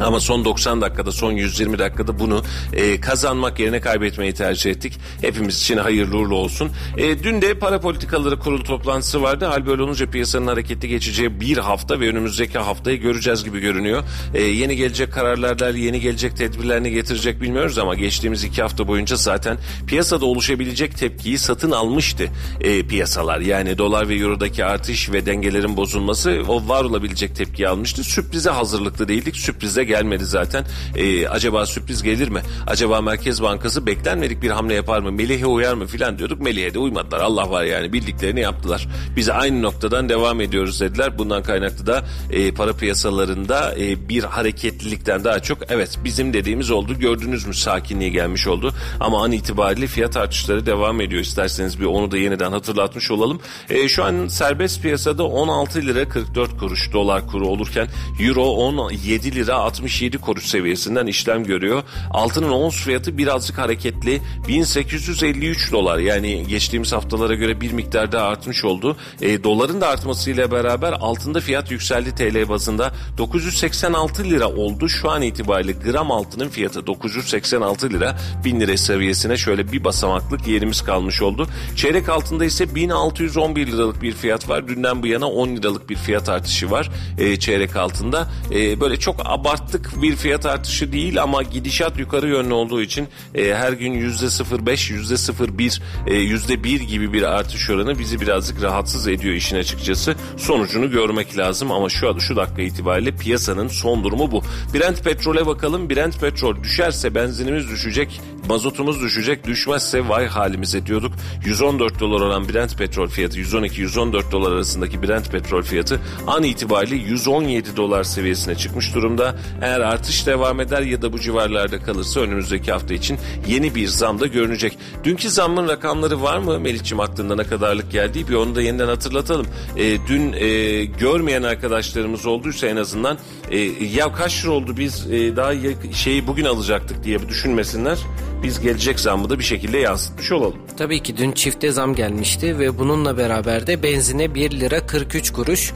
Ama son 90 dakikada, son 120 dakikada bunu e, kazanmak yerine kaybetmeyi tercih ettik. Hepimiz için hayırlı uğurlu olsun. E, dün de para politikaları kurulu toplantısı vardı. Hal böyle olunca piyasanın hareketli geçeceği bir hafta ve önümüzdeki haftayı göreceğiz gibi görünüyor. E, yeni gelecek kararlarla yeni gelecek tedbirler ne getirecek bilmiyoruz ama geçtiğimiz iki hafta boyunca zaten piyasada oluşabilecek tepkiyi satın almıştı e, piyasalar. Yani dolar ve eurodaki artış ve dengelerin bozulması o var olabilecek tepkiyi almıştı. Sürprize hazırlıklı değildik. Sürprize gelmedi zaten. Ee, acaba sürpriz gelir mi? Acaba Merkez Bankası beklenmedik bir hamle yapar mı? Melih'e uyar mı filan diyorduk. Melih'e de uymadılar. Allah var yani bildiklerini yaptılar. Biz aynı noktadan devam ediyoruz dediler. Bundan kaynaklı da e, para piyasalarında e, bir hareketlilikten daha çok evet bizim dediğimiz oldu. Gördünüz mü sakinliğe gelmiş oldu. Ama an itibariyle fiyat artışları devam ediyor. İsterseniz bir onu da yeniden hatırlatmış olalım. E, şu an serbest piyasada 16 lira 44 kuruş dolar kuru olurken euro 17 lira 67 kuruş seviyesinden işlem görüyor. Altının ons fiyatı birazcık hareketli 1853 dolar yani geçtiğimiz haftalara göre bir miktar daha artmış oldu. E, doların da artmasıyla beraber altında fiyat yükseldi TL bazında 986 lira oldu. Şu an itibariyle gram altının fiyatı 986 lira 1000 lira seviyesine şöyle bir basamaklık yerimiz kalmış oldu. Çeyrek altında ise 1611 liralık bir fiyat var. Dünden bu yana 10 liralık bir fiyat artışı var e, çeyrek altında. E, böyle çok abarttık bir fiyat artışı değil ama gidişat yukarı yönlü olduğu için e, her gün %05, %01, e, %1 gibi bir artış oranı bizi birazcık rahatsız ediyor işin açıkçası. Sonucunu görmek lazım ama şu şu dakika itibariyle piyasanın son durumu bu. Brent petrole bakalım. Brent petrol düşerse benzinimiz düşecek, mazotumuz düşecek. Düşmezse vay halimize diyorduk. 114 dolar olan Brent petrol fiyatı 112-114 dolar arasındaki Brent petrol fiyatı an itibariyle 117 dolar seviyesine çıkmış durumda. Eğer artış devam eder ya da bu civarlarda kalırsa önümüzdeki hafta için yeni bir zam da görünecek. Dünkü zammın rakamları var mı Melih'ciğim aklında ne kadarlık geldiği bir onu da yeniden hatırlatalım. E, dün e, görmeyen arkadaşlarımız olduysa en azından e, ya kaç lira oldu biz e, daha şeyi bugün alacaktık diye düşünmesinler. Biz gelecek zammı da bir şekilde yansıtmış olalım.
Tabii ki dün çifte zam gelmişti ve bununla beraber de benzine 1 lira 43 kuruş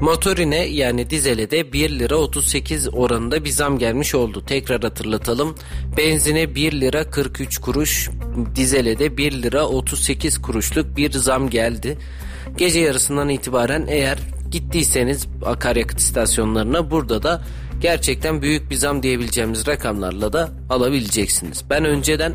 Motorine yani dizele de 1 lira 38 oranında bir zam gelmiş oldu. Tekrar hatırlatalım. Benzine 1 lira 43 kuruş, dizele de 1 lira 38 kuruşluk bir zam geldi. Gece yarısından itibaren eğer gittiyseniz akaryakıt istasyonlarına burada da gerçekten büyük bir zam diyebileceğimiz rakamlarla da alabileceksiniz. Ben önceden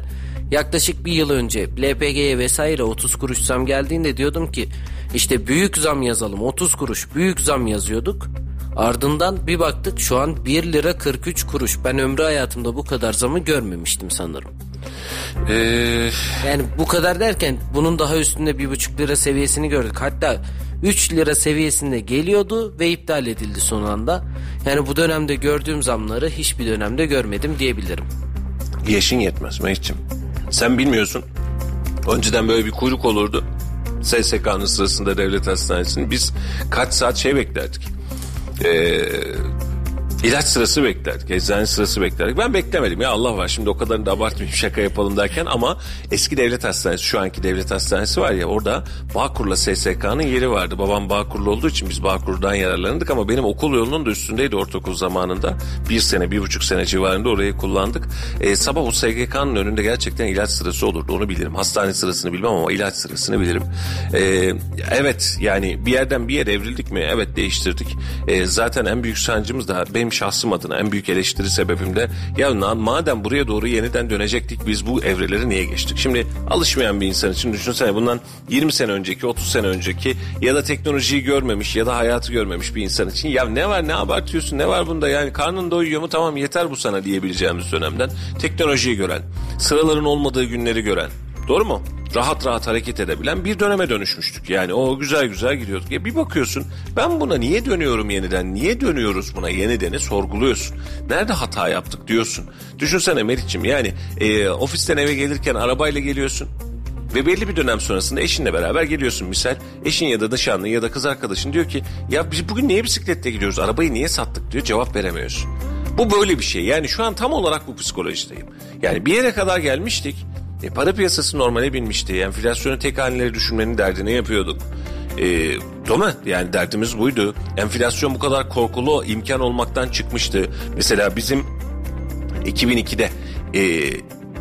yaklaşık bir yıl önce LPG'ye vesaire 30 kuruş zam geldiğinde diyordum ki işte büyük zam yazalım 30 kuruş büyük zam yazıyorduk. Ardından bir baktık şu an 1 lira 43 kuruş. Ben ömrü hayatımda bu kadar zamı görmemiştim sanırım. Ee... Yani bu kadar derken bunun daha üstünde bir buçuk lira seviyesini gördük. Hatta 3 lira seviyesinde geliyordu ve iptal edildi son anda. Yani bu dönemde gördüğüm zamları hiçbir dönemde görmedim diyebilirim.
Yaşın yetmez Mehmetciğim. Sen bilmiyorsun. Önceden böyle bir kuyruk olurdu. SSK'nın sırasında devlet hastanesinin biz kaç saat şey beklerdik. Eee İlaç sırası beklerdik. Eczane sırası beklerdik. Ben beklemedim ya Allah var şimdi o kadarını da abartmayayım şaka yapalım derken ama eski devlet hastanesi şu anki devlet hastanesi var ya orada Bağkur'la SSK'nın yeri vardı. Babam Bağkur'lu olduğu için biz Bağkur'dan yararlandık ama benim okul yolunun da üstündeydi ortaokul zamanında. Bir sene bir buçuk sene civarında orayı kullandık. E, sabah o SGK'nın önünde gerçekten ilaç sırası olurdu onu bilirim. Hastane sırasını bilmem ama ilaç sırasını bilirim. E, evet yani bir yerden bir yere evrildik mi? Evet değiştirdik. E, zaten en büyük sancımız da benim şahsım adına en büyük eleştiri sebebim de ya madem buraya doğru yeniden dönecektik biz bu evreleri niye geçtik? Şimdi alışmayan bir insan için düşünsene bundan 20 sene önceki 30 sene önceki ya da teknolojiyi görmemiş ya da hayatı görmemiş bir insan için ya ne var ne abartıyorsun ne var bunda yani karnın doyuyor mu tamam yeter bu sana diyebileceğimiz dönemden teknolojiyi gören sıraların olmadığı günleri gören doğru mu? rahat rahat hareket edebilen bir döneme dönüşmüştük. Yani o güzel güzel gidiyorduk. Ya bir bakıyorsun ben buna niye dönüyorum yeniden? Niye dönüyoruz buna yenideni sorguluyorsun. Nerede hata yaptık diyorsun. Düşünsene Meriç'im yani e, ofisten eve gelirken arabayla geliyorsun. Ve belli bir dönem sonrasında eşinle beraber geliyorsun misal. Eşin ya da nişanlın ya da kız arkadaşın diyor ki ya biz bugün niye bisikletle gidiyoruz? Arabayı niye sattık diyor cevap veremiyorsun. Bu böyle bir şey. Yani şu an tam olarak bu psikolojideyim. Yani bir yere kadar gelmiştik. E, para piyasası normale binmişti. Enflasyonu tek haneleri düşünmenin derdini yapıyorduk. E, Değil mi? Yani derdimiz buydu. Enflasyon bu kadar korkulu imkan olmaktan çıkmıştı. Mesela bizim 2002'de e,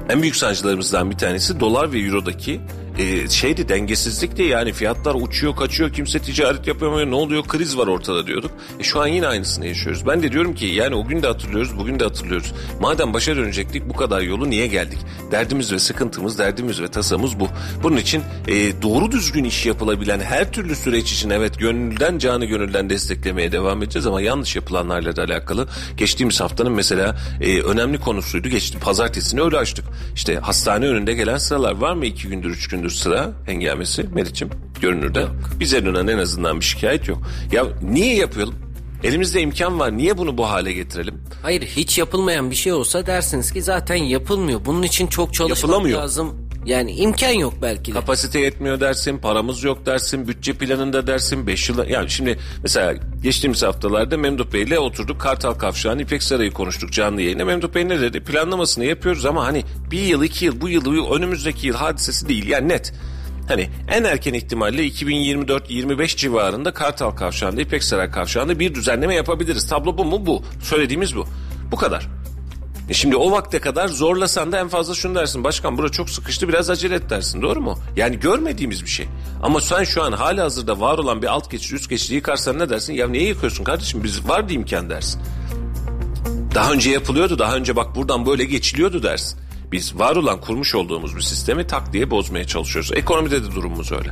en büyük sancılarımızdan bir tanesi dolar ve eurodaki e, şeydi dengesizlikti yani fiyatlar uçuyor kaçıyor kimse ticaret yapamıyor ne oluyor kriz var ortada diyorduk. E, şu an yine aynısını yaşıyoruz. Ben de diyorum ki yani o gün de hatırlıyoruz bugün de hatırlıyoruz. Madem başa dönecektik bu kadar yolu niye geldik? Derdimiz ve sıkıntımız derdimiz ve tasamız bu. Bunun için e, doğru düzgün iş yapılabilen her türlü süreç için evet gönülden canı gönülden desteklemeye devam edeceğiz ama yanlış yapılanlarla da alakalı geçtiğimiz haftanın mesela e, önemli konusuydu. Geçti pazartesini öyle açtık. İşte hastane önünde gelen sıralar var mı iki gündür üç gündür sıra hengamesi Meriç'im görünürde. Bize dönen en azından bir şikayet yok. Ya niye yapalım? Elimizde imkan var. Niye bunu bu hale getirelim?
Hayır hiç yapılmayan bir şey olsa dersiniz ki zaten yapılmıyor. Bunun için çok çalışmak
Yapılamıyor.
lazım. Yani imkan yok belki de.
Kapasite yetmiyor dersin, paramız yok dersin, bütçe planında dersin, 5 yıl... Yani şimdi mesela geçtiğimiz haftalarda Memduh Bey oturduk. Kartal Kavşağı'nın İpek Sarayı konuştuk canlı yayında. Memduh Bey ne dedi? Planlamasını yapıyoruz ama hani bir yıl, iki yıl, bu yıl, önümüzdeki yıl hadisesi değil. Yani net. Hani en erken ihtimalle 2024-25 civarında Kartal Kavşağı'nda, İpek Saray Kavşağı'nda bir düzenleme yapabiliriz. Tablo bu mu? Bu. Söylediğimiz bu. Bu kadar. E şimdi o vakte kadar zorlasan da en fazla şunu dersin. Başkan bura çok sıkıştı biraz acele et dersin. Doğru mu? Yani görmediğimiz bir şey. Ama sen şu an hali hazırda var olan bir alt geçiş üst geçişi yıkarsan ne dersin? Ya niye yıkıyorsun kardeşim? Biz var bir imkan dersin. Daha önce yapılıyordu. Daha önce bak buradan böyle geçiliyordu dersin. Biz var olan kurmuş olduğumuz bir sistemi tak diye bozmaya çalışıyoruz. Ekonomide de durumumuz öyle.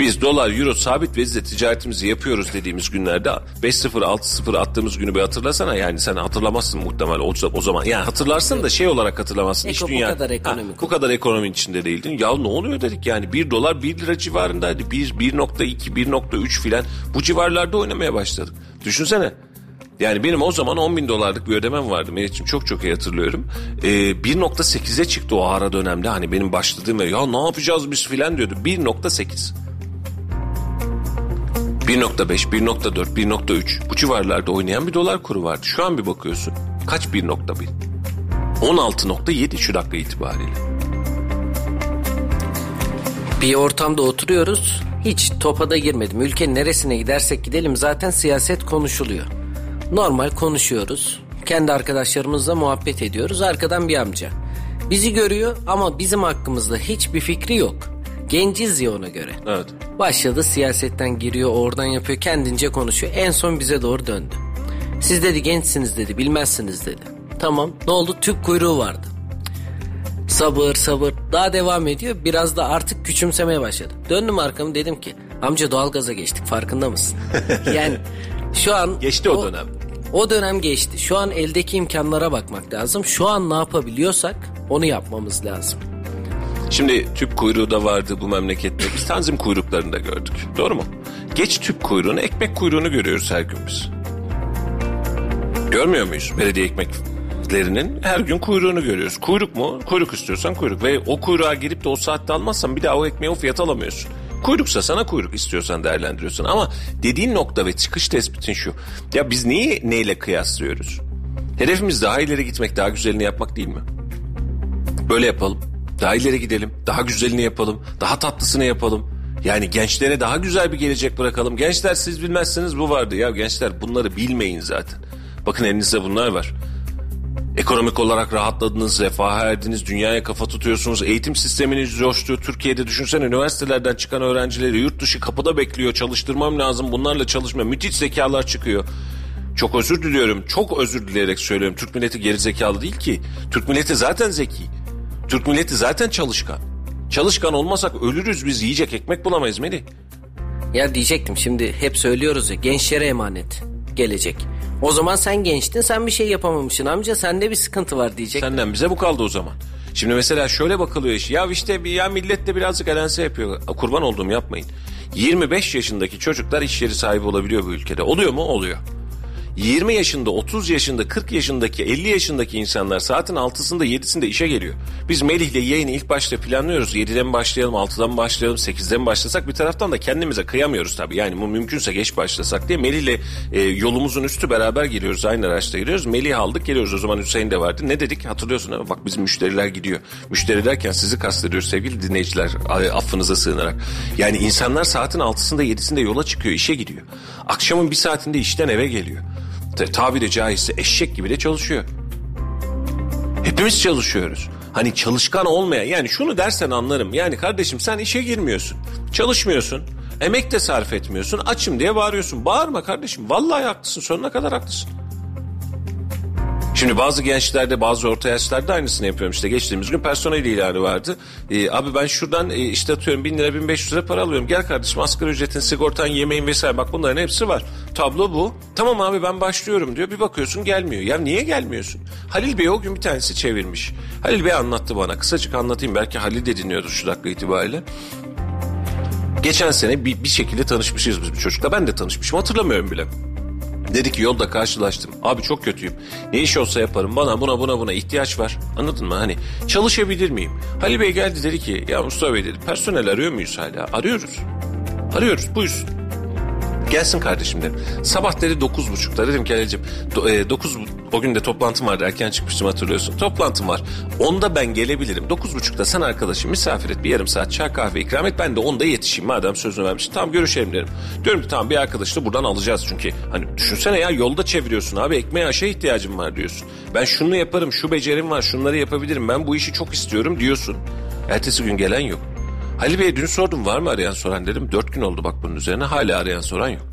Biz dolar, euro sabit vezle ticaretimizi yapıyoruz dediğimiz günlerde 5-0, 6-0 attığımız günü bir hatırlasana. Yani sen hatırlamazsın muhtemelen o, o zaman. Yani hatırlarsın da şey olarak hatırlamazsın.
Eko-
İş
bu
dünya,
kadar ekonomik
Ha, bu kadar ekonominin içinde değildin. Ya ne oluyor dedik yani 1 dolar 1 lira civarındaydı. 1, 1.2, 1.3 filan bu civarlarda oynamaya başladık. Düşünsene. Yani benim o zaman 10 bin dolarlık bir ödemem vardı. Meriç'im çok çok iyi hatırlıyorum. Ee, 1.8'e çıktı o ara dönemde. Hani benim başladığım ve ya ne yapacağız biz filan diyordu. 1.8. 1.5, 1.4, 1.3 bu civarlarda oynayan bir dolar kuru vardı. Şu an bir bakıyorsun. Kaç 1.1? 16.7 şu dakika itibariyle.
Bir ortamda oturuyoruz. Hiç topa da girmedim. Ülkenin neresine gidersek gidelim zaten siyaset konuşuluyor. Normal konuşuyoruz. Kendi arkadaşlarımızla muhabbet ediyoruz. Arkadan bir amca. Bizi görüyor ama bizim hakkımızda hiçbir fikri yok. Genciz ya ona göre.
Evet.
Başladı siyasetten giriyor oradan yapıyor kendince konuşuyor. En son bize doğru döndü. Siz dedi gençsiniz dedi bilmezsiniz dedi. Tamam ne oldu tüp kuyruğu vardı. Sabır sabır daha devam ediyor biraz da artık küçümsemeye başladı. Döndüm arkamı dedim ki amca doğalgaza geçtik farkında mısın? yani şu an...
Geçti o dönem.
O dönem geçti. Şu an eldeki imkanlara bakmak lazım. Şu an ne yapabiliyorsak onu yapmamız lazım.
Şimdi tüp kuyruğu da vardı bu memlekette. Biz tanzim kuyruklarını da gördük. Doğru mu? Geç tüp kuyruğunu, ekmek kuyruğunu görüyoruz her gün biz. Görmüyor muyuz? Belediye ekmeklerinin her gün kuyruğunu görüyoruz. Kuyruk mu? Kuyruk istiyorsan kuyruk. Ve o kuyruğa girip de o saatte almazsan bir daha o ekmeği o fiyat alamıyorsun. Kuyruksa sana kuyruk istiyorsan değerlendiriyorsun. Ama dediğin nokta ve çıkış tespitin şu. Ya biz neyi neyle kıyaslıyoruz? Hedefimiz daha ileri gitmek, daha güzelini yapmak değil mi? Böyle yapalım. Daha ileri gidelim. Daha güzelini yapalım. Daha tatlısını yapalım. Yani gençlere daha güzel bir gelecek bırakalım. Gençler siz bilmezsiniz bu vardı. Ya gençler bunları bilmeyin zaten. Bakın elinizde bunlar var. Ekonomik olarak rahatladınız, refaha erdiniz, dünyaya kafa tutuyorsunuz, eğitim sisteminiz coştu. Türkiye'de düşünsene üniversitelerden çıkan öğrencileri yurt dışı kapıda bekliyor, çalıştırmam lazım, bunlarla çalışma. Müthiş zekalar çıkıyor. Çok özür diliyorum, çok özür dileyerek söylüyorum. Türk milleti geri zekalı değil ki. Türk milleti zaten zeki. Türk milleti zaten çalışkan. Çalışkan olmasak ölürüz biz yiyecek ekmek bulamayız Melih.
Ya diyecektim şimdi hep söylüyoruz ya gençlere emanet gelecek. O zaman sen gençtin sen bir şey yapamamışsın amca sende bir sıkıntı var diyecek.
Senden bize bu kaldı o zaman. Şimdi mesela şöyle bakılıyor iş. Ya işte bir ya millet de birazcık elense yapıyor. Kurban olduğum yapmayın. 25 yaşındaki çocuklar iş yeri sahibi olabiliyor bu ülkede. Oluyor mu? Oluyor. 20 yaşında, 30 yaşında, 40 yaşındaki, 50 yaşındaki insanlar saatin 6'sında 7'sinde işe geliyor. Biz Melih'le yayını ilk başta planlıyoruz. 7'den mi başlayalım, 6'dan mı başlayalım, 8'den mi başlasak bir taraftan da kendimize kıyamıyoruz tabii. Yani bu mümkünse geç başlasak diye Melih'le e, yolumuzun üstü beraber geliyoruz. Aynı araçta geliyoruz. Melih aldık geliyoruz. O zaman Hüseyin de vardı. Ne dedik hatırlıyorsun ama bak bizim müşteriler gidiyor. Müşteri derken sizi kastediyoruz sevgili dinleyiciler. Affınıza sığınarak. Yani insanlar saatin 6'sında 7'sinde yola çıkıyor, işe gidiyor. Akşamın bir saatinde işten eve geliyor. Ta- Tabiri caizse eşek gibi de çalışıyor. Hepimiz çalışıyoruz. Hani çalışkan olmayan yani şunu dersen anlarım. Yani kardeşim sen işe girmiyorsun. Çalışmıyorsun. Emek de sarf etmiyorsun. Açım diye bağırıyorsun. Bağırma kardeşim. Vallahi haklısın. Sonuna kadar haklısın. Şimdi bazı gençlerde bazı orta yaşlarda aynısını yapıyorum. İşte geçtiğimiz gün personel ilanı vardı. Ee, abi ben şuradan e, işte atıyorum 1000 lira 1500 lira para alıyorum. Gel kardeşim asgari ücretin sigortan yemeğin vesaire bak bunların hepsi var. Tablo bu. Tamam abi ben başlıyorum diyor. Bir bakıyorsun gelmiyor. Ya niye gelmiyorsun? Halil Bey o gün bir tanesi çevirmiş. Halil Bey anlattı bana. Kısacık anlatayım. Belki Halil de dinliyordur şu dakika itibariyle. Geçen sene bir, bir şekilde tanışmışız biz bu çocukla. Ben de tanışmışım hatırlamıyorum bile. Dedi ki yolda karşılaştım. Abi çok kötüyüm. Ne iş olsa yaparım. Bana buna buna buna ihtiyaç var. Anladın mı? Hani çalışabilir miyim? Halil Bey geldi dedi ki ya Mustafa Bey dedi personel arıyor muyuz hala? Arıyoruz. Arıyoruz buyursun. Gelsin kardeşim dedim. Sabah dedi dokuz buçukta dedim ki e, dokuz o gün de toplantım vardı erken çıkmıştım hatırlıyorsun. Toplantım var. Onda ben gelebilirim. Dokuz buçukta sen arkadaşım misafir et bir yarım saat çay kahve ikram et. Ben de onda yetişeyim madem sözünü vermişsin. Tamam görüşelim derim. Diyorum ki tamam bir arkadaşı da buradan alacağız çünkü. Hani düşünsene ya yolda çeviriyorsun abi ekmeğe aşağı ihtiyacım var diyorsun. Ben şunu yaparım şu becerim var şunları yapabilirim ben bu işi çok istiyorum diyorsun. Ertesi gün gelen yok. Halil Bey'e dün sordum var mı arayan soran dedim. Dört gün oldu bak bunun üzerine hala arayan soran yok.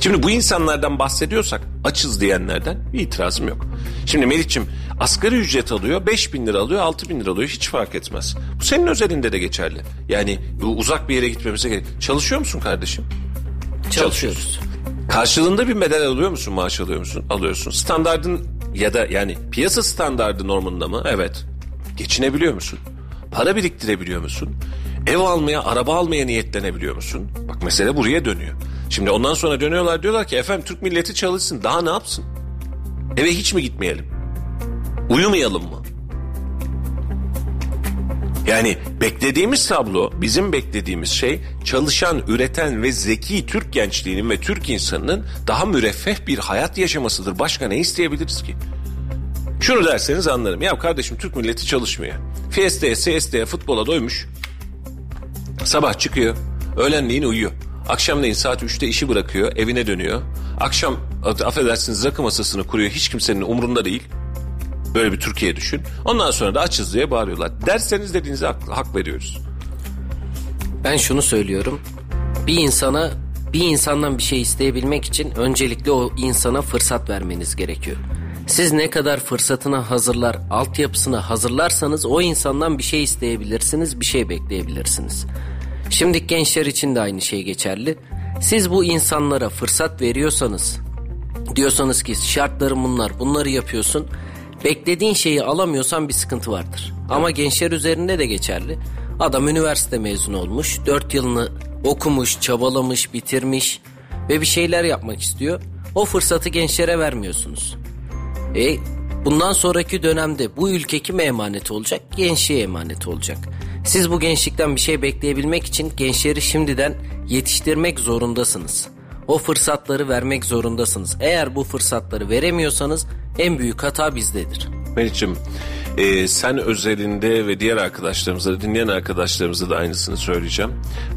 Şimdi bu insanlardan bahsediyorsak açız diyenlerden bir itirazım yok. Şimdi Melih'ciğim asgari ücret alıyor 5 bin lira alıyor 6 bin lira alıyor hiç fark etmez. Bu senin özelinde de geçerli. Yani uzak bir yere gitmemize gerek. Çalışıyor musun kardeşim?
Çalışıyoruz.
Karşılığında bir bedel alıyor musun maaş alıyor musun? Alıyorsun. Standardın ya da yani piyasa standardı normunda mı? Evet. Geçinebiliyor musun? Para biriktirebiliyor musun? Ev almaya, araba almaya niyetlenebiliyor musun? Bak mesele buraya dönüyor. Şimdi ondan sonra dönüyorlar diyorlar ki efendim Türk milleti çalışsın daha ne yapsın? Eve hiç mi gitmeyelim? Uyumayalım mı? Yani beklediğimiz tablo, bizim beklediğimiz şey çalışan, üreten ve zeki Türk gençliğinin ve Türk insanının daha müreffeh bir hayat yaşamasıdır. Başka ne isteyebiliriz ki? Şunu derseniz anlarım. Ya kardeşim Türk milleti çalışmıyor. Fiesta'ya, siesta'ya, futbola doymuş. Sabah çıkıyor, öğlenleyin uyuyor. Akşamleyin saat 3'te işi bırakıyor, evine dönüyor. Akşam affedersiniz rakı masasını kuruyor, hiç kimsenin umurunda değil. Böyle bir Türkiye düşün. Ondan sonra da açız diye bağırıyorlar. Derseniz dediğinize hak, hak veriyoruz.
Ben şunu söylüyorum. Bir insana bir insandan bir şey isteyebilmek için öncelikle o insana fırsat vermeniz gerekiyor. Siz ne kadar fırsatına hazırlar, altyapısını hazırlarsanız o insandan bir şey isteyebilirsiniz, bir şey bekleyebilirsiniz. Şimdi gençler için de aynı şey geçerli. Siz bu insanlara fırsat veriyorsanız, diyorsanız ki şartlarım bunlar, bunları yapıyorsun. Beklediğin şeyi alamıyorsan bir sıkıntı vardır. Ama gençler üzerinde de geçerli. Adam üniversite mezunu olmuş, 4 yılını okumuş, çabalamış, bitirmiş ve bir şeyler yapmak istiyor. O fırsatı gençlere vermiyorsunuz. E bundan sonraki dönemde bu ülke kime emanet olacak? Gençliğe emanet olacak. Siz bu gençlikten bir şey bekleyebilmek için gençleri şimdiden yetiştirmek zorundasınız. O fırsatları vermek zorundasınız. Eğer bu fırsatları veremiyorsanız en büyük hata bizdedir.
Meriç'im e, sen özelinde ve diğer arkadaşlarımıza da dinleyen arkadaşlarımıza da aynısını söyleyeceğim.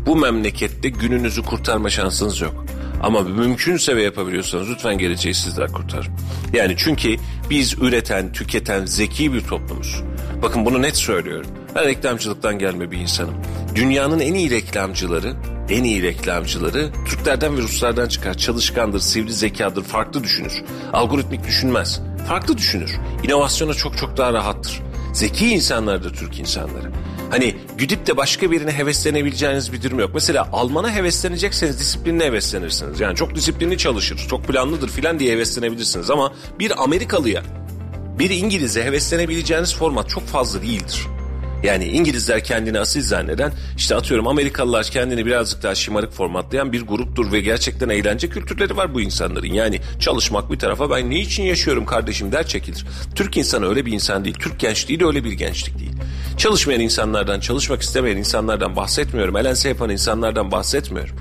Bu memlekette gününüzü kurtarma şansınız yok. Ama mümkünse ve yapabiliyorsanız lütfen geleceği sizler kurtarın. Yani çünkü biz üreten, tüketen, zeki bir toplumuz. Bakın bunu net söylüyorum. Ben reklamcılıktan gelme bir insanım. Dünyanın en iyi reklamcıları, en iyi reklamcıları Türklerden ve Ruslardan çıkar. Çalışkandır, sivri zekadır, farklı düşünür. Algoritmik düşünmez. Farklı düşünür. İnovasyona çok çok daha rahattır. Zeki insanlardır Türk insanları. Hani gidip de başka birine heveslenebileceğiniz bir durum yok. Mesela Alman'a heveslenecekseniz disiplinle heveslenirsiniz. Yani çok disiplinli çalışır, çok planlıdır filan diye heveslenebilirsiniz. Ama bir Amerikalıya, bir İngiliz'e heveslenebileceğiniz format çok fazla değildir. Yani İngilizler kendini asil zanneden işte atıyorum Amerikalılar kendini birazcık daha şımarık formatlayan bir gruptur ve gerçekten eğlence kültürleri var bu insanların. Yani çalışmak bir tarafa ben ne için yaşıyorum kardeşim der çekilir. Türk insanı öyle bir insan değil. Türk gençliği de öyle bir gençlik değil. Çalışmayan insanlardan, çalışmak istemeyen insanlardan bahsetmiyorum. Elense yapan insanlardan bahsetmiyorum.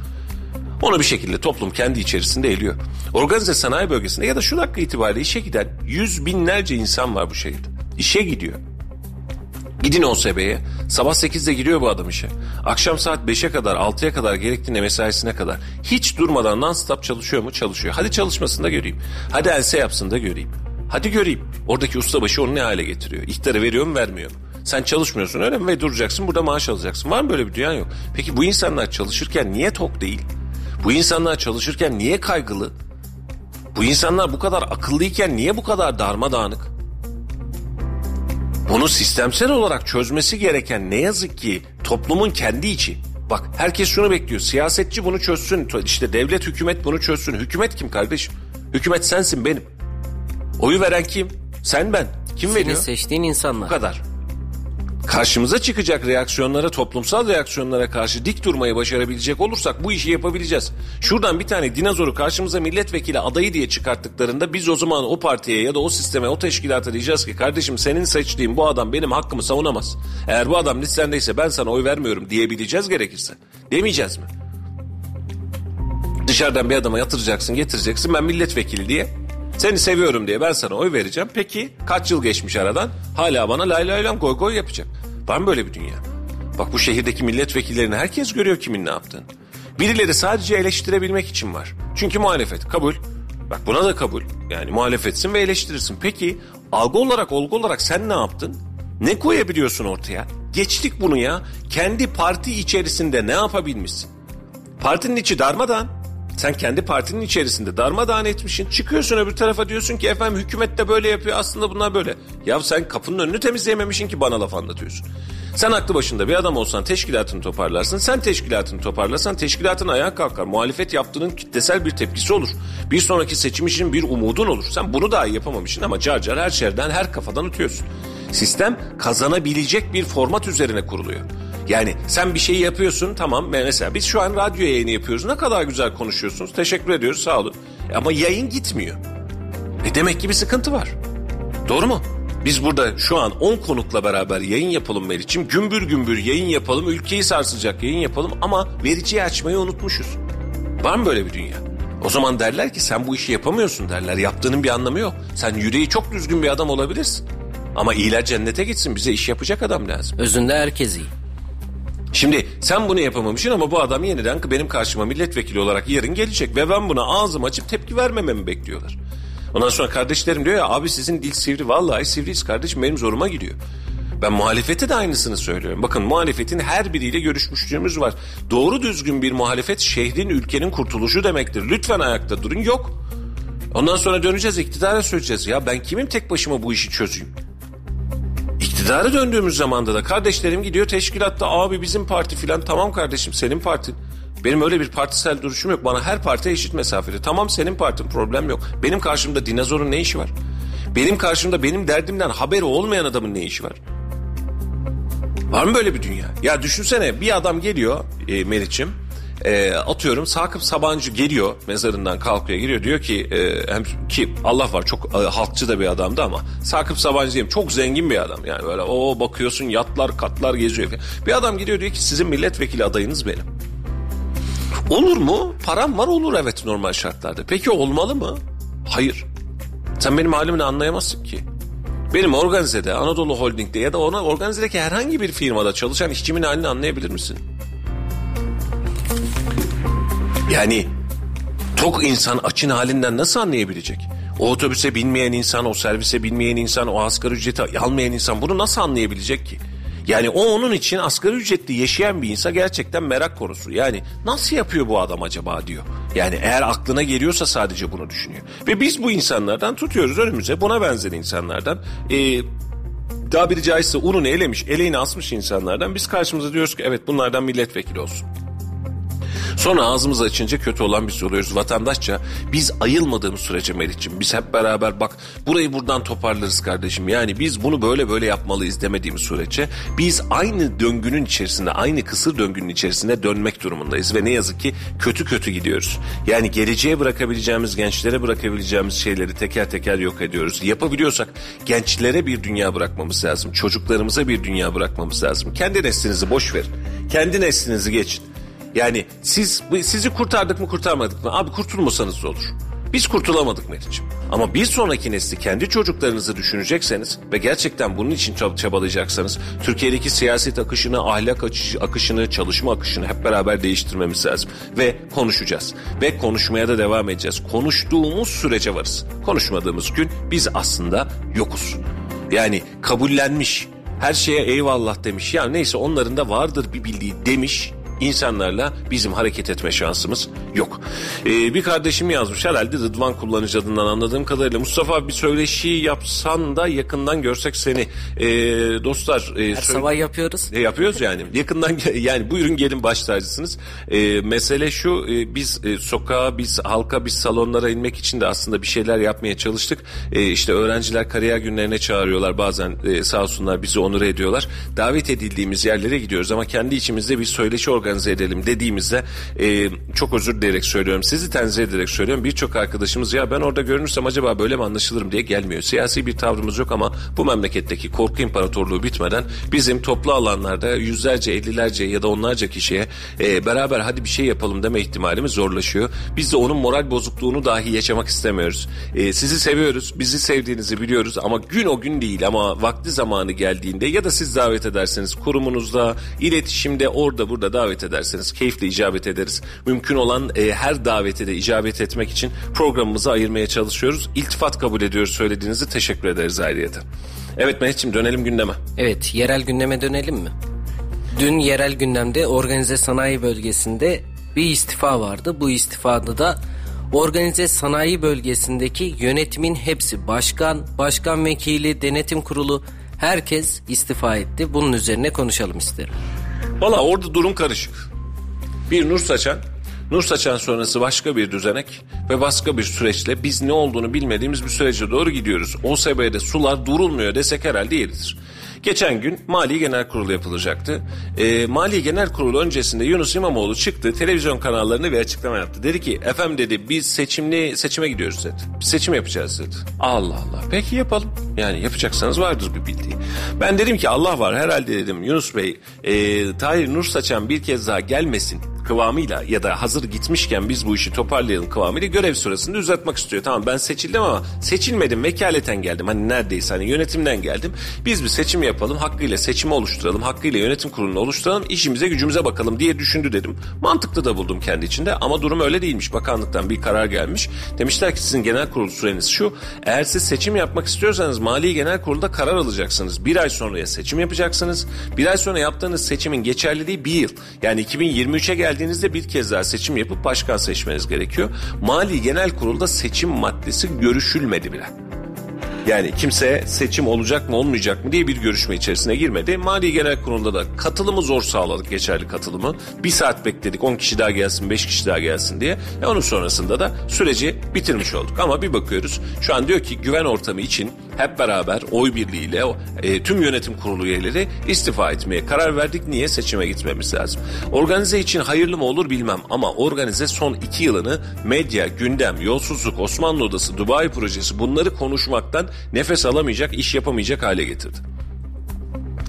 Onu bir şekilde toplum kendi içerisinde eliyor. Organize sanayi bölgesinde ya da şu dakika itibariyle işe giden yüz binlerce insan var bu şehirde. İşe gidiyor. Gidin OSB'ye. Sabah 8'de giriyor bu adam işe. Akşam saat 5'e kadar 6'ya kadar gerektiğinde mesaisine kadar. Hiç durmadan non-stop çalışıyor mu? Çalışıyor. Hadi çalışmasını da göreyim. Hadi else yapsın da göreyim. Hadi göreyim. Oradaki ustabaşı onu ne hale getiriyor? İhtarı veriyor mu vermiyor mu? Sen çalışmıyorsun öyle mi? Ve duracaksın burada maaş alacaksın. Var mı böyle bir dünya yok. Peki bu insanlar çalışırken niye tok değil? Bu insanlar çalışırken niye kaygılı? Bu insanlar bu kadar akıllıyken niye bu kadar darmadağınık? Bunu sistemsel olarak çözmesi gereken ne yazık ki toplumun kendi içi. Bak herkes şunu bekliyor. Siyasetçi bunu çözsün. İşte devlet hükümet bunu çözsün. Hükümet kim kardeşim? Hükümet sensin benim. Oyu veren kim? Sen ben. Kim
Senin
veriyor?
seçtiğin insanlar.
Bu kadar. Karşımıza çıkacak reaksiyonlara, toplumsal reaksiyonlara karşı dik durmayı başarabilecek olursak bu işi yapabileceğiz. Şuradan bir tane dinozoru karşımıza milletvekili adayı diye çıkarttıklarında biz o zaman o partiye ya da o sisteme, o teşkilata diyeceğiz ki kardeşim senin seçtiğin bu adam benim hakkımı savunamaz. Eğer bu adam listendeyse ben sana oy vermiyorum diyebileceğiz gerekirse. Demeyeceğiz mi? Dışarıdan bir adama yatıracaksın, getireceksin ben milletvekili diye. Seni seviyorum diye ben sana oy vereceğim. Peki kaç yıl geçmiş aradan? Hala bana lay lay lam goy goy yapacak. Var mı böyle bir dünya? Bak bu şehirdeki milletvekillerini herkes görüyor kimin ne yaptığını. Birileri sadece eleştirebilmek için var. Çünkü muhalefet kabul. Bak buna da kabul. Yani muhalefetsin ve eleştirirsin. Peki algı olarak olgu olarak sen ne yaptın? Ne koyabiliyorsun ortaya? Geçtik bunu ya. Kendi parti içerisinde ne yapabilmişsin? Partinin içi darmadan. Sen kendi partinin içerisinde darmadağın etmişsin. Çıkıyorsun öbür tarafa diyorsun ki efendim hükümet de böyle yapıyor aslında bunlar böyle. Ya sen kapının önünü temizleyememişsin ki bana laf anlatıyorsun. Sen aklı başında bir adam olsan teşkilatını toparlarsın. Sen teşkilatını toparlarsan teşkilatın ayağa kalkar. Muhalefet yaptığının kitlesel bir tepkisi olur. Bir sonraki seçim için bir umudun olur. Sen bunu dahi yapamamışsın ama car car her şerden her kafadan ötüyorsun. Sistem kazanabilecek bir format üzerine kuruluyor. Yani sen bir şey yapıyorsun tamam mesela biz şu an radyo yayını yapıyoruz ne kadar güzel konuşuyorsunuz teşekkür ediyoruz sağ olun ama yayın gitmiyor. E demek ki bir sıkıntı var. Doğru mu? Biz burada şu an 10 konukla beraber yayın yapalım Meriç'im. Gümbür gümbür yayın yapalım, ülkeyi sarsacak yayın yapalım ama vericiyi açmayı unutmuşuz. Var mı böyle bir dünya? O zaman derler ki sen bu işi yapamıyorsun derler. Yaptığının bir anlamı yok. Sen yüreği çok düzgün bir adam olabilirsin. Ama iyiler cennete gitsin bize iş yapacak adam lazım.
Özünde herkes iyi.
Şimdi sen bunu yapamamışsın ama bu adam yeniden benim karşıma milletvekili olarak yarın gelecek ve ben buna ağzımı açıp tepki vermememi bekliyorlar. Ondan sonra kardeşlerim diyor ya abi sizin dil sivri vallahi sivriyiz kardeşim benim zoruma gidiyor. Ben muhalefete de aynısını söylüyorum. Bakın muhalefetin her biriyle görüşmüşlüğümüz var. Doğru düzgün bir muhalefet şehrin ülkenin kurtuluşu demektir. Lütfen ayakta durun yok. Ondan sonra döneceğiz iktidara söyleyeceğiz. Ya ben kimim tek başıma bu işi çözeyim? İktidara döndüğümüz zamanda da kardeşlerim gidiyor teşkilatta abi bizim parti filan tamam kardeşim senin partin. Benim öyle bir partisel duruşum yok. Bana her parti eşit mesafede. Tamam senin partin problem yok. Benim karşımda dinozorun ne işi var? Benim karşımda benim derdimden haberi olmayan adamın ne işi var? Var mı böyle bir dünya? Ya düşünsene bir adam geliyor e, Meriç'im. E, atıyorum Sakıp Sabancı geliyor mezarından kalkıyor geliyor diyor ki e, hem ki Allah var çok e, halkçı da bir adamdı ama Sakıp Sabancı diyeyim çok zengin bir adam yani böyle o bakıyorsun yatlar katlar geziyor falan. Bir adam geliyor diyor ki sizin milletvekili adayınız benim. Olur mu? Param var olur evet normal şartlarda. Peki olmalı mı? Hayır. Sen benim halimini anlayamazsın ki. Benim organizede, Anadolu Holding'de ya da ona organizedeki herhangi bir firmada çalışan işçimin halini anlayabilir misin? Yani tok insan açın halinden nasıl anlayabilecek? O otobüse binmeyen insan, o servise binmeyen insan, o asgari ücreti almayan insan bunu nasıl anlayabilecek ki? Yani o onun için asgari ücretli yaşayan bir insan gerçekten merak konusu. Yani nasıl yapıyor bu adam acaba diyor. Yani eğer aklına geliyorsa sadece bunu düşünüyor. Ve biz bu insanlardan tutuyoruz önümüze buna benzer insanlardan. Ee, tabiri caizse ununu elemiş, eleğini asmış insanlardan biz karşımıza diyoruz ki evet bunlardan milletvekili olsun. Sonra ağzımız açınca kötü olan biz oluyoruz. Vatandaşça biz ayılmadığımız sürece Meriç'im biz hep beraber bak burayı buradan toparlarız kardeşim. Yani biz bunu böyle böyle yapmalıyız demediğimiz sürece biz aynı döngünün içerisinde aynı kısır döngünün içerisinde dönmek durumundayız. Ve ne yazık ki kötü kötü gidiyoruz. Yani geleceğe bırakabileceğimiz gençlere bırakabileceğimiz şeyleri teker teker yok ediyoruz. Yapabiliyorsak gençlere bir dünya bırakmamız lazım. Çocuklarımıza bir dünya bırakmamız lazım. Kendi neslinizi boş verin. Kendi neslinizi geçin. Yani siz sizi kurtardık mı kurtarmadık mı? Abi kurtulmasanız da olur. Biz kurtulamadık Meriç'im. Ama bir sonraki nesli kendi çocuklarınızı düşünecekseniz ve gerçekten bunun için çab- çabalayacaksanız Türkiye'deki siyaset akışını, ahlak akışı- akışını, çalışma akışını hep beraber değiştirmemiz lazım. Ve konuşacağız. Ve konuşmaya da devam edeceğiz. Konuştuğumuz sürece varız. Konuşmadığımız gün biz aslında yokuz. Yani kabullenmiş, her şeye eyvallah demiş. Ya neyse onların da vardır bir bildiği demiş insanlarla bizim hareket etme şansımız yok. Ee, bir kardeşim yazmış herhalde Rıdvan kullanıcı adından anladığım kadarıyla. Mustafa bir söyleşi yapsan da yakından görsek seni. Ee, dostlar. E,
Her sabah yapıyoruz.
E, yapıyoruz yani. Yakından yani buyurun gelin baş tacısınız. E, mesele şu e, biz e, sokağa biz halka biz salonlara inmek için de aslında bir şeyler yapmaya çalıştık. E, işte öğrenciler kariyer günlerine çağırıyorlar bazen e, sağ olsunlar bizi onur ediyorlar. Davet edildiğimiz yerlere gidiyoruz ama kendi içimizde bir söyleşi organize edelim dediğimizde e, çok özür dileyerek söylüyorum. Sizi tenzih ederek söylüyorum. Birçok arkadaşımız ya ben orada görünürsem acaba böyle mi anlaşılırım diye gelmiyor. Siyasi bir tavrımız yok ama bu memleketteki korku imparatorluğu bitmeden bizim toplu alanlarda yüzlerce, ellilerce ya da onlarca kişiye e, beraber hadi bir şey yapalım deme ihtimalimiz zorlaşıyor. Biz de onun moral bozukluğunu dahi yaşamak istemiyoruz. E, sizi seviyoruz, bizi sevdiğinizi biliyoruz ama gün o gün değil ama vakti zamanı geldiğinde ya da siz davet ederseniz kurumunuzda, iletişimde orada burada davet ederseniz keyifle icabet ederiz. Mümkün olan e, her davete de icabet etmek için programımızı ayırmaya çalışıyoruz. İltifat kabul ediyoruz söylediğinizi teşekkür ederiz ayrıyeten. Evet Mehmetciğim dönelim gündeme.
Evet yerel gündeme dönelim mi? Dün yerel gündemde organize sanayi bölgesinde bir istifa vardı. Bu istifada da organize sanayi bölgesindeki yönetimin hepsi başkan, başkan vekili, denetim kurulu herkes istifa etti. Bunun üzerine konuşalım isterim.
Valla orada durum karışık. Bir nur saçan, nur saçan sonrası başka bir düzenek ve başka bir süreçle biz ne olduğunu bilmediğimiz bir sürece doğru gidiyoruz. OSB'de sular durulmuyor desek herhalde yeridir. Geçen gün Mali Genel Kurulu yapılacaktı. Ee, Mali Genel Kurulu öncesinde Yunus İmamoğlu çıktı televizyon kanallarına bir açıklama yaptı. Dedi ki efendim dedi biz seçimli seçime gidiyoruz dedi. Seçim yapacağız dedi. Allah Allah peki yapalım. Yani yapacaksanız vardır bir bildiği. Ben dedim ki Allah var herhalde dedim Yunus Bey e, Tahir Nur Saçan bir kez daha gelmesin kıvamıyla ya da hazır gitmişken biz bu işi toparlayalım kıvamıyla görev sırasında uzatmak istiyor. Tamam ben seçildim ama seçilmedim vekaleten geldim. Hani neredeyse hani yönetimden geldim. Biz bir seçim yapalım hakkıyla seçimi oluşturalım hakkıyla yönetim kurulunu oluşturalım işimize gücümüze bakalım diye düşündü dedim. Mantıklı da buldum kendi içinde ama durum öyle değilmiş. Bakanlıktan bir karar gelmiş. Demişler ki sizin genel kurul süreniz şu. Eğer siz seçim yapmak istiyorsanız Mali Genel Kurul'da karar alacaksınız. Bir ay sonraya seçim yapacaksınız. Bir ay sonra yaptığınız seçimin geçerliliği bir yıl. Yani 2023'e geldiğinizde bir kez daha seçim yapıp başkan seçmeniz gerekiyor. Mali Genel Kurul'da seçim maddesi görüşülmedi bile. Yani kimse seçim olacak mı olmayacak mı diye bir görüşme içerisine girmedi. Mali Genel Kurulu'nda da katılımı zor sağladık geçerli katılımı. Bir saat bekledik 10 kişi daha gelsin 5 kişi daha gelsin diye. E onun sonrasında da süreci bitirmiş olduk. Ama bir bakıyoruz şu an diyor ki güven ortamı için hep beraber oy birliğiyle e, tüm yönetim kurulu üyeleri istifa etmeye karar verdik. Niye? Seçime gitmemiz lazım. Organize için hayırlı mı olur bilmem ama organize son iki yılını medya, gündem, yolsuzluk, Osmanlı Odası, Dubai projesi bunları konuşmaktan nefes alamayacak, iş yapamayacak hale getirdi.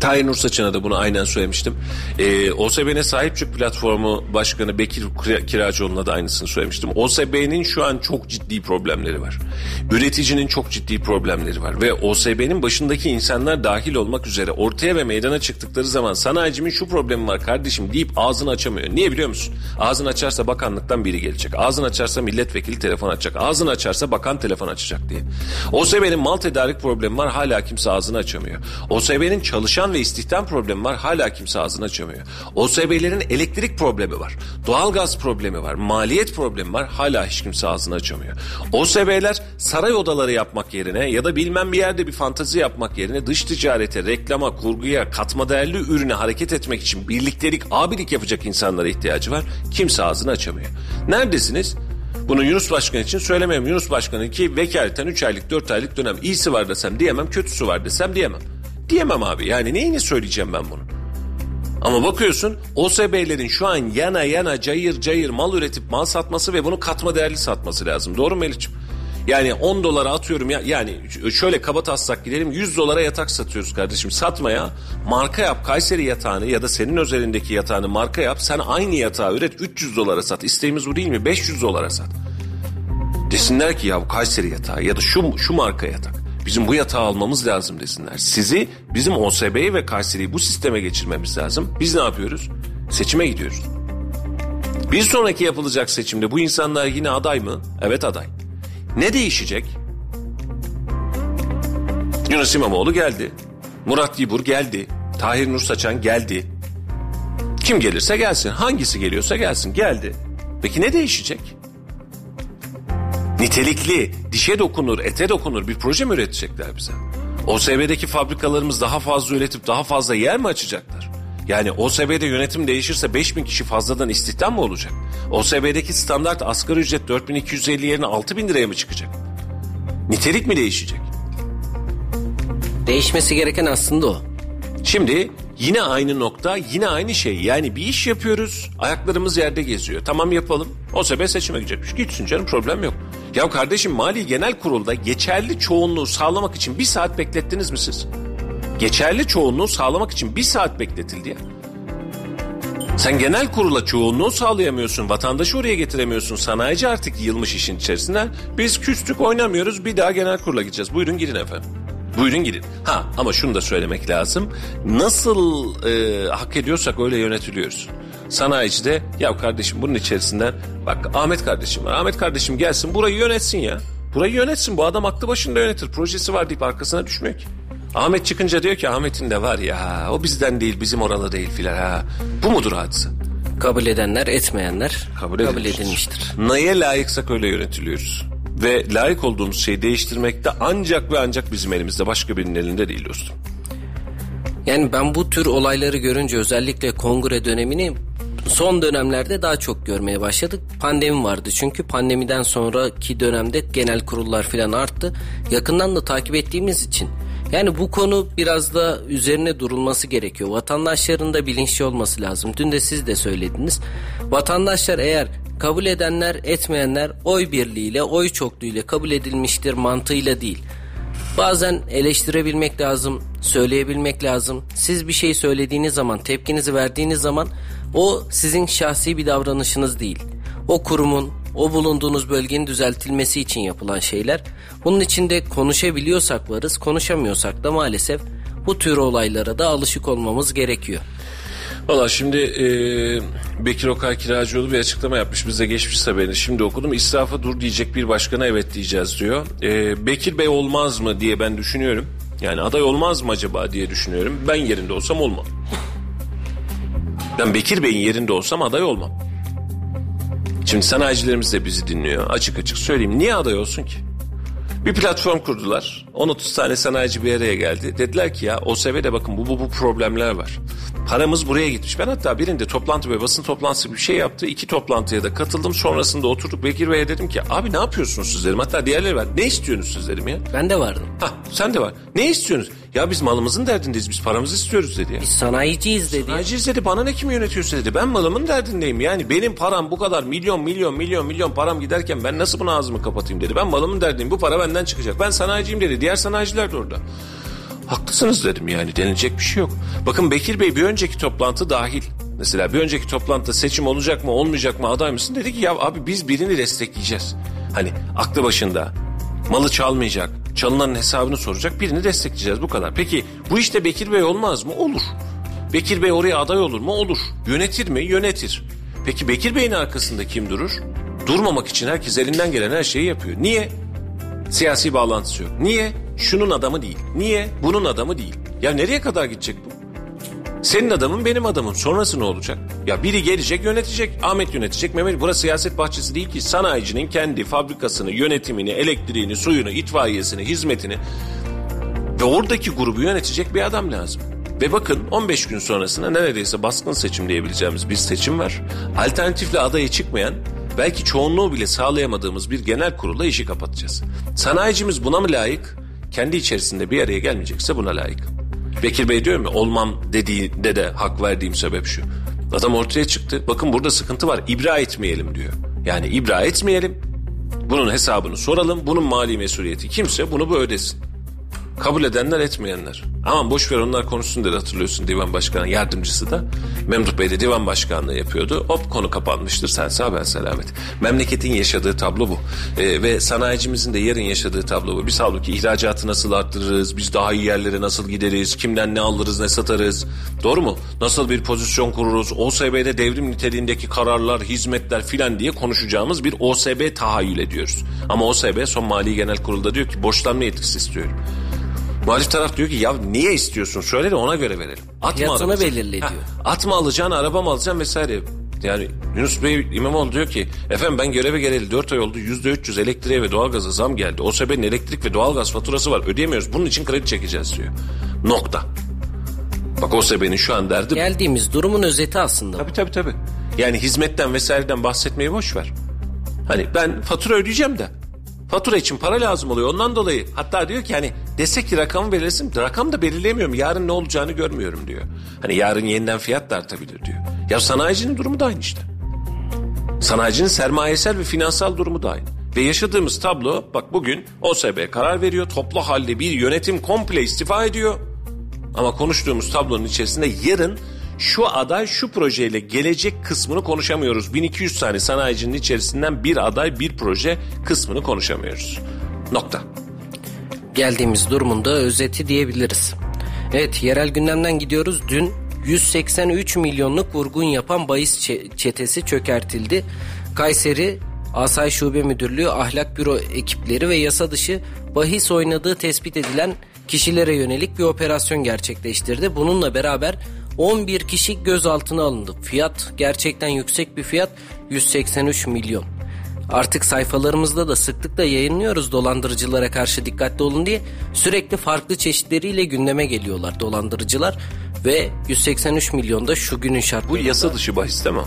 Tahir Nur Saçan'a da bunu aynen söylemiştim. Ee, OSB'ne sahip çık platformu başkanı Bekir Kiracıoğlu'na da aynısını söylemiştim. OSB'nin şu an çok ciddi problemleri var. Üreticinin çok ciddi problemleri var. Ve OSB'nin başındaki insanlar dahil olmak üzere ortaya ve meydana çıktıkları zaman sanayicimin şu problemi var kardeşim deyip ağzını açamıyor. Niye biliyor musun? Ağzını açarsa bakanlıktan biri gelecek. Ağzını açarsa milletvekili telefon açacak. Ağzını açarsa bakan telefon açacak diye. OSB'nin mal tedarik problemi var hala kimse ağzını açamıyor. OSB'nin çalışan ve istihdam problemi var. Hala kimse ağzını açamıyor. OSB'lerin elektrik problemi var. Doğalgaz problemi var. Maliyet problemi var. Hala hiç kimse ağzını açamıyor. OSB'ler saray odaları yapmak yerine ya da bilmem bir yerde bir fantazi yapmak yerine dış ticarete, reklama, kurguya, katma değerli ürüne hareket etmek için birliktelik, abilik yapacak insanlara ihtiyacı var. Kimse ağzını açamıyor. Neredesiniz? Bunu Yunus Başkan için söylemem. Yunus Başkan'ın ki vekaleten 3 aylık 4 aylık dönem iyisi var desem diyemem, kötüsü var desem diyemem. Diyemem abi yani neyini söyleyeceğim ben bunu? Ama bakıyorsun OSB'lerin şu an yana yana cayır cayır mal üretip mal satması ve bunu katma değerli satması lazım. Doğru mu Melih'ciğim? Yani 10 dolara atıyorum ya yani şöyle kaba taslak gidelim 100 dolara yatak satıyoruz kardeşim. Satmaya marka yap Kayseri yatağını ya da senin özelindeki yatağını marka yap. Sen aynı yatağı üret 300 dolara sat. İsteğimiz bu değil mi? 500 dolara sat. Desinler ki ya bu Kayseri yatağı ya da şu, şu marka yatak. Bizim bu yatağı almamız lazım desinler. Sizi bizim OSB'yi ve Kayseri'yi bu sisteme geçirmemiz lazım. Biz ne yapıyoruz? Seçime gidiyoruz. Bir sonraki yapılacak seçimde bu insanlar yine aday mı? Evet aday. Ne değişecek? Yunus İmamoğlu geldi. Murat Yibur geldi. Tahir Nur Saçan geldi. Kim gelirse gelsin. Hangisi geliyorsa gelsin. Geldi. Peki ne değişecek? Nitelikli, dişe dokunur, ete dokunur bir proje mi üretecekler bize? OSB'deki fabrikalarımız daha fazla üretip daha fazla yer mi açacaklar? Yani OSB'de yönetim değişirse 5000 kişi fazladan istihdam mı olacak? OSB'deki standart asgari ücret 4250 yerine 6000 liraya mı çıkacak? Nitelik mi değişecek?
Değişmesi gereken aslında o.
Şimdi yine aynı nokta yine aynı şey. Yani bir iş yapıyoruz ayaklarımız yerde geziyor. Tamam yapalım. OSB seçime gidecekmiş. Gitsin canım problem yok. Ya kardeşim Mali Genel Kurul'da geçerli çoğunluğu sağlamak için bir saat beklettiniz mi siz? Geçerli çoğunluğu sağlamak için bir saat bekletildi ya. Sen genel kurula çoğunluğu sağlayamıyorsun. Vatandaşı oraya getiremiyorsun. Sanayici artık yılmış işin içerisinden. Biz küstük oynamıyoruz bir daha genel kurula gideceğiz. Buyurun girin efendim. Buyurun gidin. Ha ama şunu da söylemek lazım. Nasıl e, hak ediyorsak öyle yönetiliyoruz. Sanayici de ya kardeşim bunun içerisinden bak Ahmet kardeşim var. Ahmet kardeşim gelsin burayı yönetsin ya. Burayı yönetsin bu adam aklı başında yönetir. Projesi var deyip arkasına düşmüyor ki. Ahmet çıkınca diyor ki Ahmet'in de var ya o bizden değil bizim oralı değil filan ha. Bu mudur hadise?
Kabul edenler etmeyenler
Kabul,
kabul,
edilmiştir.
edilmiştir.
Neye layıksak öyle yönetiliyoruz. Ve layık olduğumuz şeyi değiştirmek de ancak ve ancak bizim elimizde başka birinin elinde değil dostum.
Yani ben bu tür olayları görünce özellikle kongre dönemini son dönemlerde daha çok görmeye başladık. Pandemi vardı çünkü pandemiden sonraki dönemde genel kurullar falan arttı. Yakından da takip ettiğimiz için. Yani bu konu biraz da üzerine durulması gerekiyor. Vatandaşların da bilinçli olması lazım. Dün de siz de söylediniz. Vatandaşlar eğer kabul edenler etmeyenler oy birliğiyle oy çokluğuyla kabul edilmiştir mantığıyla değil. Bazen eleştirebilmek lazım, söyleyebilmek lazım. Siz bir şey söylediğiniz zaman, tepkinizi verdiğiniz zaman o sizin şahsi bir davranışınız değil. O kurumun, o bulunduğunuz bölgenin düzeltilmesi için yapılan şeyler. Bunun için de konuşabiliyorsak varız, konuşamıyorsak da maalesef bu tür olaylara da alışık olmamız gerekiyor.
Valla şimdi e, Bekir Okay Kiracıoğlu bir açıklama yapmış. Biz de geçmiş haberini şimdi okudum. İsrafa dur diyecek bir başkana evet diyeceğiz diyor. E, Bekir Bey olmaz mı diye ben düşünüyorum. Yani aday olmaz mı acaba diye düşünüyorum. Ben yerinde olsam olmam. Ben Bekir Bey'in yerinde olsam aday olmam. Şimdi sanayicilerimiz de bizi dinliyor. Açık açık söyleyeyim. Niye aday olsun ki? Bir platform kurdular. 10-30 tane sanayici bir araya geldi. Dediler ki ya OSB'de bakın bu, bu, bu problemler var. Paramız buraya gitmiş. Ben hatta birinde toplantı ve basın toplantısı bir şey yaptı. İki toplantıya da katıldım. Sonrasında oturduk Bekir Bey'e dedim ki abi ne yapıyorsunuz siz dedim. Hatta diğerleri var. Ne istiyorsunuz siz dedim ya.
Ben de vardım.
Ha sen de var. Ne istiyorsunuz? Ya biz malımızın derdindeyiz. Biz paramızı istiyoruz dedi ya.
Biz sanayiciyiz dedi.
Sanayici dedi bana ne kim yönetiyorsa dedi. Ben malımın derdindeyim. Yani benim param bu kadar milyon milyon milyon milyon param giderken ben nasıl bunu ağzımı kapatayım dedi. Ben malımın derdindeyim. Bu para benden çıkacak. Ben sanayiciyim dedi. Diğer sanayiciler de orada. Haklısınız dedim yani denilecek bir şey yok. Bakın Bekir Bey bir önceki toplantı dahil. Mesela bir önceki toplantıda seçim olacak mı olmayacak mı aday mısın? Dedi ki ya abi biz birini destekleyeceğiz. Hani aklı başında malı çalmayacak, çalınanın hesabını soracak birini destekleyeceğiz bu kadar. Peki bu işte Bekir Bey olmaz mı? Olur. Bekir Bey oraya aday olur mu? Olur. Yönetir mi? Yönetir. Peki Bekir Bey'in arkasında kim durur? Durmamak için herkes elinden gelen her şeyi yapıyor. Niye? Siyasi bağlantısı yok. Niye? Şunun adamı değil. Niye? Bunun adamı değil. Ya nereye kadar gidecek bu? Senin adamın benim adamım. Sonrası ne olacak? Ya biri gelecek yönetecek. Ahmet yönetecek. Mehmet burası siyaset bahçesi değil ki. Sanayicinin kendi fabrikasını, yönetimini, elektriğini, suyunu, itfaiyesini, hizmetini ve oradaki grubu yönetecek bir adam lazım. Ve bakın 15 gün sonrasında neredeyse baskın seçim diyebileceğimiz bir seçim var. Alternatifle adaya çıkmayan belki çoğunluğu bile sağlayamadığımız bir genel kurulla işi kapatacağız. Sanayicimiz buna mı layık? Kendi içerisinde bir araya gelmeyecekse buna layık. Bekir Bey diyor mu olmam dediğinde de hak verdiğim sebep şu. Adam ortaya çıktı. Bakın burada sıkıntı var. İbra etmeyelim diyor. Yani ibra etmeyelim. Bunun hesabını soralım. Bunun mali mesuliyeti kimse bunu bu ödesin. Kabul edenler etmeyenler. Aman boş ver onlar konuşsun dedi hatırlıyorsun divan başkanı yardımcısı da. Memduh Bey de divan başkanlığı yapıyordu. Hop konu kapanmıştır sen sağ ben selamet. Memleketin yaşadığı tablo bu. Ee, ve sanayicimizin de yarın yaşadığı tablo bu. Biz halbuki ihracatı nasıl arttırırız, biz daha iyi yerlere nasıl gideriz, kimden ne alırız ne satarız. Doğru mu? Nasıl bir pozisyon kururuz, OSB'de devrim niteliğindeki kararlar, hizmetler filan diye konuşacağımız bir OSB tahayyül ediyoruz. Ama OSB son mali genel kurulda diyor ki borçlanma yetkisi istiyorum. Muhalif taraf diyor ki ya niye istiyorsun söyle de ona göre verelim. Atma
Fiyatını belirle diyor.
At mı alacaksın araba mı alacaksın vesaire. Yani Yunus Bey İmamoğlu diyor ki efendim ben göreve geleli 4 ay oldu %300 elektriğe ve doğalgaza zam geldi. O sebeple elektrik ve doğalgaz faturası var ödeyemiyoruz bunun için kredi çekeceğiz diyor. Nokta. Bak o sebenin şu an derdi
Geldiğimiz durumun özeti aslında.
Tabii tabii tabii. Yani hizmetten vesaireden bahsetmeyi boş ver. Hani ben fatura ödeyeceğim de. Fatura için para lazım oluyor. Ondan dolayı hatta diyor ki hani desek ki rakamı belirlesin. Rakam da belirleyemiyorum. Yarın ne olacağını görmüyorum diyor. Hani yarın yeniden fiyat da artabilir diyor. Ya sanayicinin durumu da aynı işte. Sanayicinin sermayesel ve finansal durumu da aynı. Ve yaşadığımız tablo bak bugün OSB karar veriyor. Toplu halde bir yönetim komple istifa ediyor. Ama konuştuğumuz tablonun içerisinde yarın şu aday şu projeyle gelecek kısmını konuşamıyoruz. 1200 tane sanayicinin içerisinden bir aday bir proje kısmını konuşamıyoruz. Nokta.
geldiğimiz durumun da özeti diyebiliriz. Evet yerel gündemden gidiyoruz. Dün 183 milyonluk vurgun yapan bahis çe- çetesi çökertildi. Kayseri Asay Şube Müdürlüğü Ahlak Büro ekipleri ve yasa dışı bahis oynadığı tespit edilen kişilere yönelik bir operasyon gerçekleştirdi. Bununla beraber 11 kişi gözaltına alındı. Fiyat gerçekten yüksek bir fiyat 183 milyon. Artık sayfalarımızda da sıklıkla yayınlıyoruz dolandırıcılara karşı dikkatli olun diye. Sürekli farklı çeşitleriyle gündeme geliyorlar dolandırıcılar ve 183 milyonda şu günün
Bu
şartlarında
yasa dışı bahis değil mi?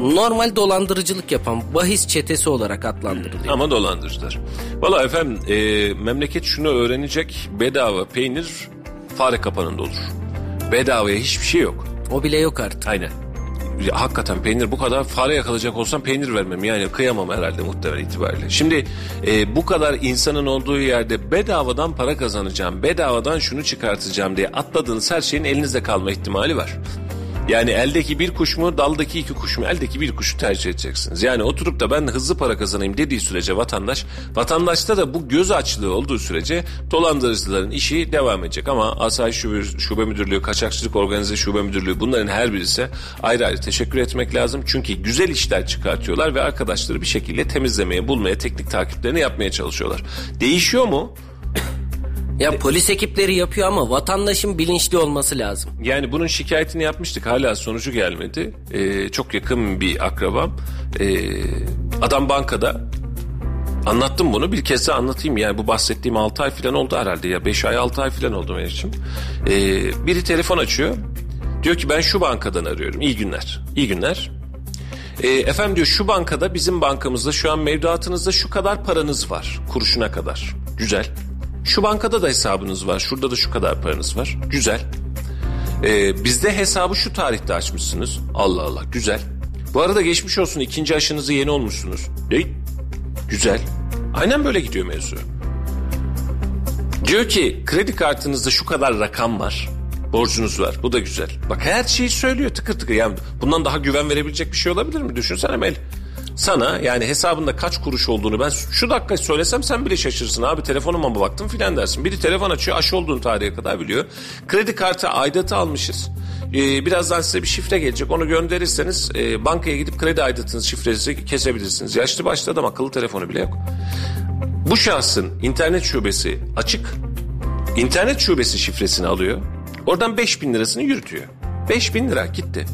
normal dolandırıcılık yapan bahis çetesi olarak adlandırılıyor.
Ama dolandırıcılar. Valla efendim e, memleket şunu öğrenecek. Bedava peynir fare kapanında olur. Bedavaya hiçbir şey yok.
O bile yok artık.
Aynen. Ya, hakikaten peynir bu kadar fare yakalayacak olsam peynir vermem. Yani kıyamam herhalde muhtemel itibariyle. Şimdi e, bu kadar insanın olduğu yerde bedavadan para kazanacağım, bedavadan şunu çıkartacağım diye atladığınız her şeyin elinizde kalma ihtimali var. Yani eldeki bir kuş mu, daldaki iki kuş mu? Eldeki bir kuşu tercih edeceksiniz. Yani oturup da ben hızlı para kazanayım dediği sürece vatandaş, vatandaşta da bu göz açlığı olduğu sürece dolandırıcıların işi devam edecek. Ama Asayiş Şube, Şube Müdürlüğü, Kaçakçılık Organize Şube Müdürlüğü bunların her birisi ayrı ayrı teşekkür etmek lazım. Çünkü güzel işler çıkartıyorlar ve arkadaşları bir şekilde temizlemeye, bulmaya, teknik takiplerini yapmaya çalışıyorlar. Değişiyor mu?
Ya polis ekipleri yapıyor ama vatandaşın bilinçli olması lazım.
Yani bunun şikayetini yapmıştık. Hala sonucu gelmedi. Ee, çok yakın bir akrabam. Ee, adam bankada. Anlattım bunu bir kez daha anlatayım. Yani bu bahsettiğim 6 ay falan oldu herhalde ya. 5 ay 6 ay falan oldu için. Ee, biri telefon açıyor. Diyor ki ben şu bankadan arıyorum. İyi günler. İyi günler. Ee, efendim diyor şu bankada bizim bankamızda şu an mevduatınızda şu kadar paranız var. Kuruşuna kadar. Güzel. Şu bankada da hesabınız var. Şurada da şu kadar paranız var. Güzel. Ee, bizde hesabı şu tarihte açmışsınız. Allah Allah güzel. Bu arada geçmiş olsun ikinci aşınızı yeni olmuşsunuz. Değil. Güzel. Aynen böyle gidiyor mevzu. Diyor ki kredi kartınızda şu kadar rakam var. Borcunuz var. Bu da güzel. Bak her şeyi söylüyor tıkır tıkır. Yani bundan daha güven verebilecek bir şey olabilir mi? Düşünsene Mel. Sana yani hesabında kaç kuruş olduğunu ben şu dakika söylesem sen bile şaşırsın abi telefonuma mı baktım filan dersin. Biri telefon açıyor aşı olduğun tarihe kadar biliyor. Kredi kartı aidatı almışız. Ee, birazdan size bir şifre gelecek onu gönderirseniz e, bankaya gidip kredi aidatınız şifresi kesebilirsiniz. Yaşlı başlı adam akıllı telefonu bile yok. Bu şahsın internet şubesi açık. İnternet şubesi şifresini alıyor. Oradan 5 bin lirasını yürütüyor. 5 bin lira gitti.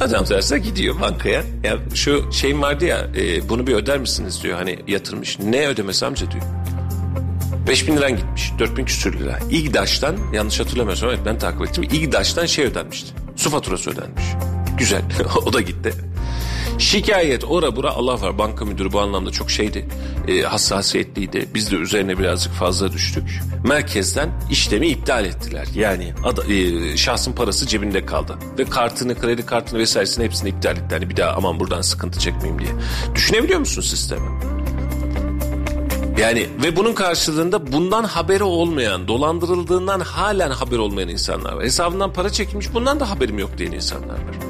Adam derse gidiyor bankaya. Ya şu şeyim vardı ya e, bunu bir öder misiniz diyor. Hani yatırmış. Ne ödemesi amca diyor. 5 bin liran gitmiş. 4 bin küsür lira. İGDAŞ'tan yanlış hatırlamıyorsam evet ben takip ettim. İGDAŞ'tan şey ödenmişti. Su faturası ödenmiş. Güzel. o da gitti. Şikayet ora bura Allah var. Banka müdürü bu anlamda çok şeydi. E, hassasiyetliydi. Biz de üzerine birazcık fazla düştük. Merkezden işlemi iptal ettiler. Yani ada, e, şahsın parası cebinde kaldı. Ve kartını, kredi kartını vesairesini hepsini iptal etti. Hani bir daha aman buradan sıkıntı çekmeyeyim diye. Düşünebiliyor musun sistemi? Yani ve bunun karşılığında bundan haberi olmayan, dolandırıldığından halen haber olmayan insanlar var. Hesabından para çekilmiş bundan da haberim yok diyen insanlar var.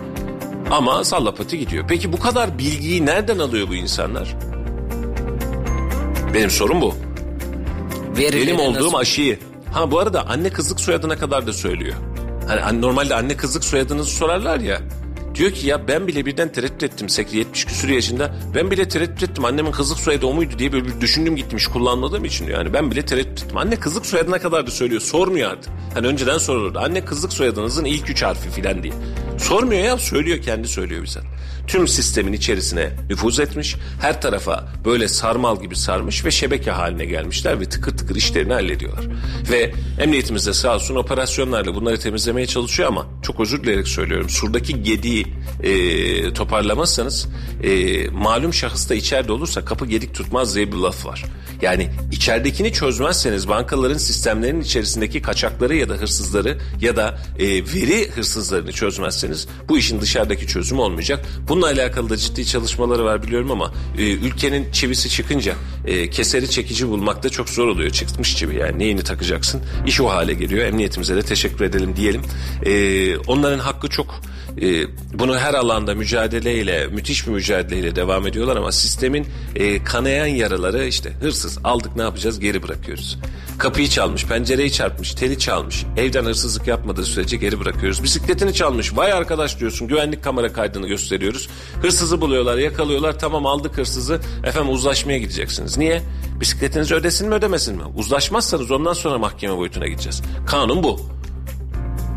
Ama sallapati gidiyor. Peki bu kadar bilgiyi nereden alıyor bu insanlar? Benim sorum bu.
Verileri
Benim olduğum
nasıl-
aşıyı. Ha bu arada anne kızlık soyadına kadar da söylüyor. Hani an- normalde anne kızlık soyadınızı sorarlar ya. Diyor ki ya ben bile birden tereddüt ettim. Sek- 70 küsur yaşında. Ben bile tereddüt ettim. Annemin kızlık soyadı o muydu diye böyle bir düşündüm gitmiş kullanmadığım için. Yani ben bile tereddüt ettim. Anne kızlık soyadına kadar da söylüyor. Sormuyor artık. Hani önceden sorulurdu. Anne kızlık soyadınızın ilk üç harfi filan diye. Sormuyor ya söylüyor kendi söylüyor bize. Tüm sistemin içerisine nüfuz etmiş. Her tarafa böyle sarmal gibi sarmış ve şebeke haline gelmişler ve tıkır tıkır işlerini hallediyorlar. Ve emniyetimiz de sağ olsun operasyonlarla bunları temizlemeye çalışıyor ama çok özür dileyerek söylüyorum. Surdaki gediği e, toparlamazsanız e, malum şahıs da içeride olursa kapı gedik tutmaz diye bir laf var. Yani içeridekini çözmezseniz bankaların sistemlerinin içerisindeki kaçakları ya da hırsızları ya da e, veri hırsızlarını çözmezseniz bu işin dışarıdaki çözümü olmayacak. Bununla alakalı da ciddi çalışmaları var biliyorum ama e, ülkenin çivisi çıkınca e, keseri çekici bulmakta çok zor oluyor. Çıkmış çivi yani neyini takacaksın? İş o hale geliyor. Emniyetimize de teşekkür edelim diyelim. E, onların hakkı çok. E, bunu her alanda mücadeleyle, müthiş bir mücadeleyle devam ediyorlar ama sistemin e, kanayan yaraları işte hırsız aldık ne yapacağız geri bırakıyoruz. Kapıyı çalmış, pencereyi çarpmış, teli çalmış. Evden hırsızlık yapmadığı sürece geri bırakıyoruz. Bisikletini çalmış. Vay arkadaş diyorsun. Güvenlik kamera kaydını gösteriyoruz. Hırsızı buluyorlar, yakalıyorlar. Tamam aldık hırsızı. Efendim uzlaşmaya gideceksiniz. Niye? Bisikletinizi ödesin mi ödemesin mi? Uzlaşmazsanız ondan sonra mahkeme boyutuna gideceğiz. Kanun bu.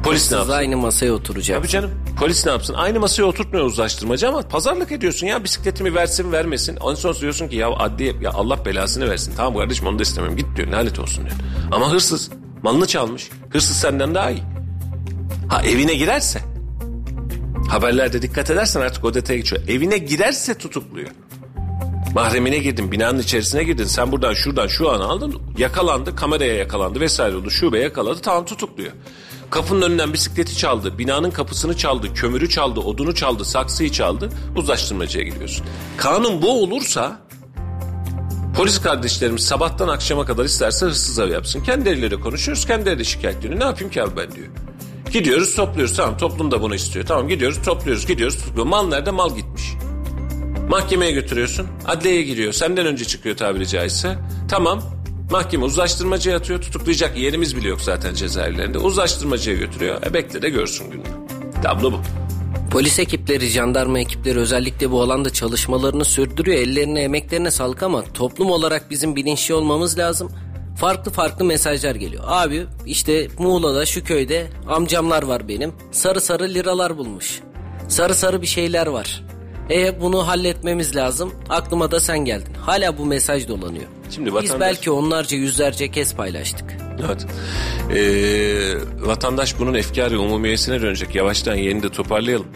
Polis ne yapsın?
aynı masaya oturacak.
Tabii canım. Polis ne yapsın? Aynı masaya oturtmuyor uzlaştırmacı ama pazarlık ediyorsun ya bisikletimi versin vermesin. En son diyorsun ki ya adliye ya Allah belasını versin. Tamam kardeşim onu da istemiyorum. Git diyor lanet olsun diyor. Ama hırsız malını çalmış. Hırsız senden daha iyi. Ha evine girerse haberlerde dikkat edersen artık o detaya geçiyor. Evine girerse tutukluyor. Mahremine girdin, binanın içerisine girdin. Sen buradan şuradan şu an aldın. Yakalandı, kameraya yakalandı vesaire oldu. Şube yakaladı, tamam tutukluyor. Kapının önünden bisikleti çaldı, binanın kapısını çaldı, kömürü çaldı, odunu çaldı, saksıyı çaldı. Uzlaştırmacıya gidiyorsun. Kanun bu olursa Polis kardeşlerimiz sabahtan akşama kadar isterse hırsız av yapsın. Kendileriyle konuşuyoruz, kendileri de şikayet ediyor. Ne yapayım ki abi ben diyor. Gidiyoruz topluyoruz tamam toplum da bunu istiyor. Tamam gidiyoruz topluyoruz gidiyoruz. topluyoruz. Mal nerede mal gitmiş. Mahkemeye götürüyorsun. Adliyeye giriyor. Senden önce çıkıyor tabiri caizse. Tamam. Mahkeme uzlaştırmacıya atıyor. Tutuklayacak yerimiz bile yok zaten cezaevlerinde. Uzlaştırmacıya götürüyor. E bekle de görsün gününü. Tablo bu.
Polis ekipleri, jandarma ekipleri özellikle bu alanda çalışmalarını sürdürüyor. Ellerine, emeklerine sağlık ama toplum olarak bizim bilinçli olmamız lazım. Farklı farklı mesajlar geliyor. Abi işte Muğla'da şu köyde amcamlar var benim. Sarı sarı liralar bulmuş. Sarı sarı bir şeyler var. E bunu halletmemiz lazım. Aklıma da sen geldin. Hala bu mesaj dolanıyor.
Şimdi
Biz
vatandaş-
belki onlarca yüzlerce kez paylaştık.
Evet. Ee, vatandaş bunun efkarı umumiyesine dönecek. Yavaştan yeni de toparlayalım.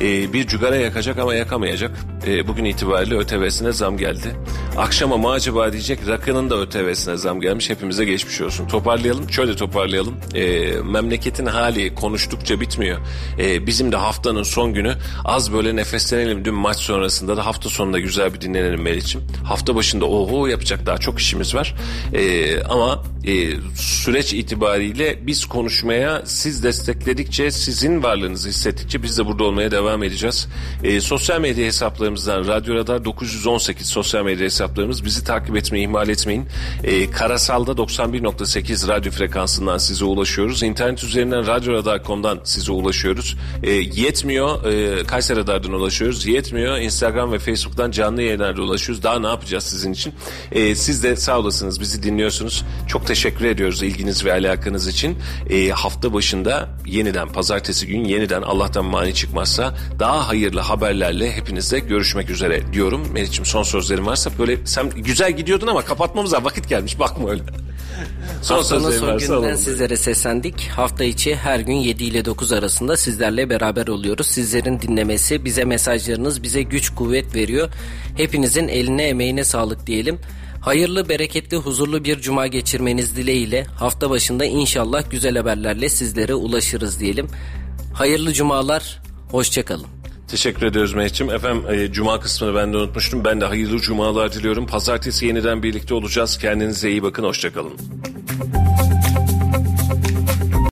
Ee, bir cugara yakacak ama yakamayacak. Ee, bugün itibariyle ÖTV'sine zam geldi. Akşama mı acaba diyecek rakının da ÖTV'sine zam gelmiş. Hepimize geçmiş olsun. Toparlayalım. Şöyle toparlayalım. Ee, memleketin hali konuştukça bitmiyor. Ee, bizim de haftanın son günü az böyle nefeslenelim. Dün maç sonrasında da hafta sonunda güzel bir dinlenelim Meriç'im. Hafta başında oho yapacak daha çok işimiz var. Ee, ama e, süreç itibariyle biz konuşmaya siz destekledikçe sizin varlığınızı hissettikçe biz de burada olmaya devam edeceğiz. E, sosyal medya hesaplarımız hesaplarımızdan Radyo Radar 918 sosyal medya hesaplarımız. Bizi takip etmeyi ihmal etmeyin. Ee, Karasal'da 91.8 radyo frekansından size ulaşıyoruz. İnternet üzerinden radyoradar.com'dan size ulaşıyoruz. Ee, yetmiyor. E, Kayseri Radar'dan ulaşıyoruz. Yetmiyor. Instagram ve Facebook'tan canlı yayınlarda ulaşıyoruz. Daha ne yapacağız sizin için? Ee, siz de sağ olasınız. Bizi dinliyorsunuz. Çok teşekkür ediyoruz ilginiz ve alakanız için. Ee, hafta başında yeniden pazartesi gün yeniden Allah'tan mani çıkmazsa daha hayırlı haberlerle hepinizle görüşmek üzere diyorum. Meriç'im son sözlerim varsa böyle sen güzel gidiyordun ama kapatmamıza vakit gelmiş bakma öyle. Son
Haftanın son
varsa
gününden
alalım.
sizlere seslendik. Hafta içi her gün 7 ile 9 arasında sizlerle beraber oluyoruz. Sizlerin dinlemesi, bize mesajlarınız bize güç kuvvet veriyor. Hepinizin eline emeğine sağlık diyelim. Hayırlı, bereketli, huzurlu bir cuma geçirmeniz dileğiyle hafta başında inşallah güzel haberlerle sizlere ulaşırız diyelim. Hayırlı cumalar, hoşçakalın.
Teşekkür ediyoruz Mehmetciğim. Efendim e, cuma kısmını ben de unutmuştum. Ben de hayırlı cumalar diliyorum. Pazartesi yeniden birlikte olacağız. Kendinize iyi bakın. Hoşçakalın.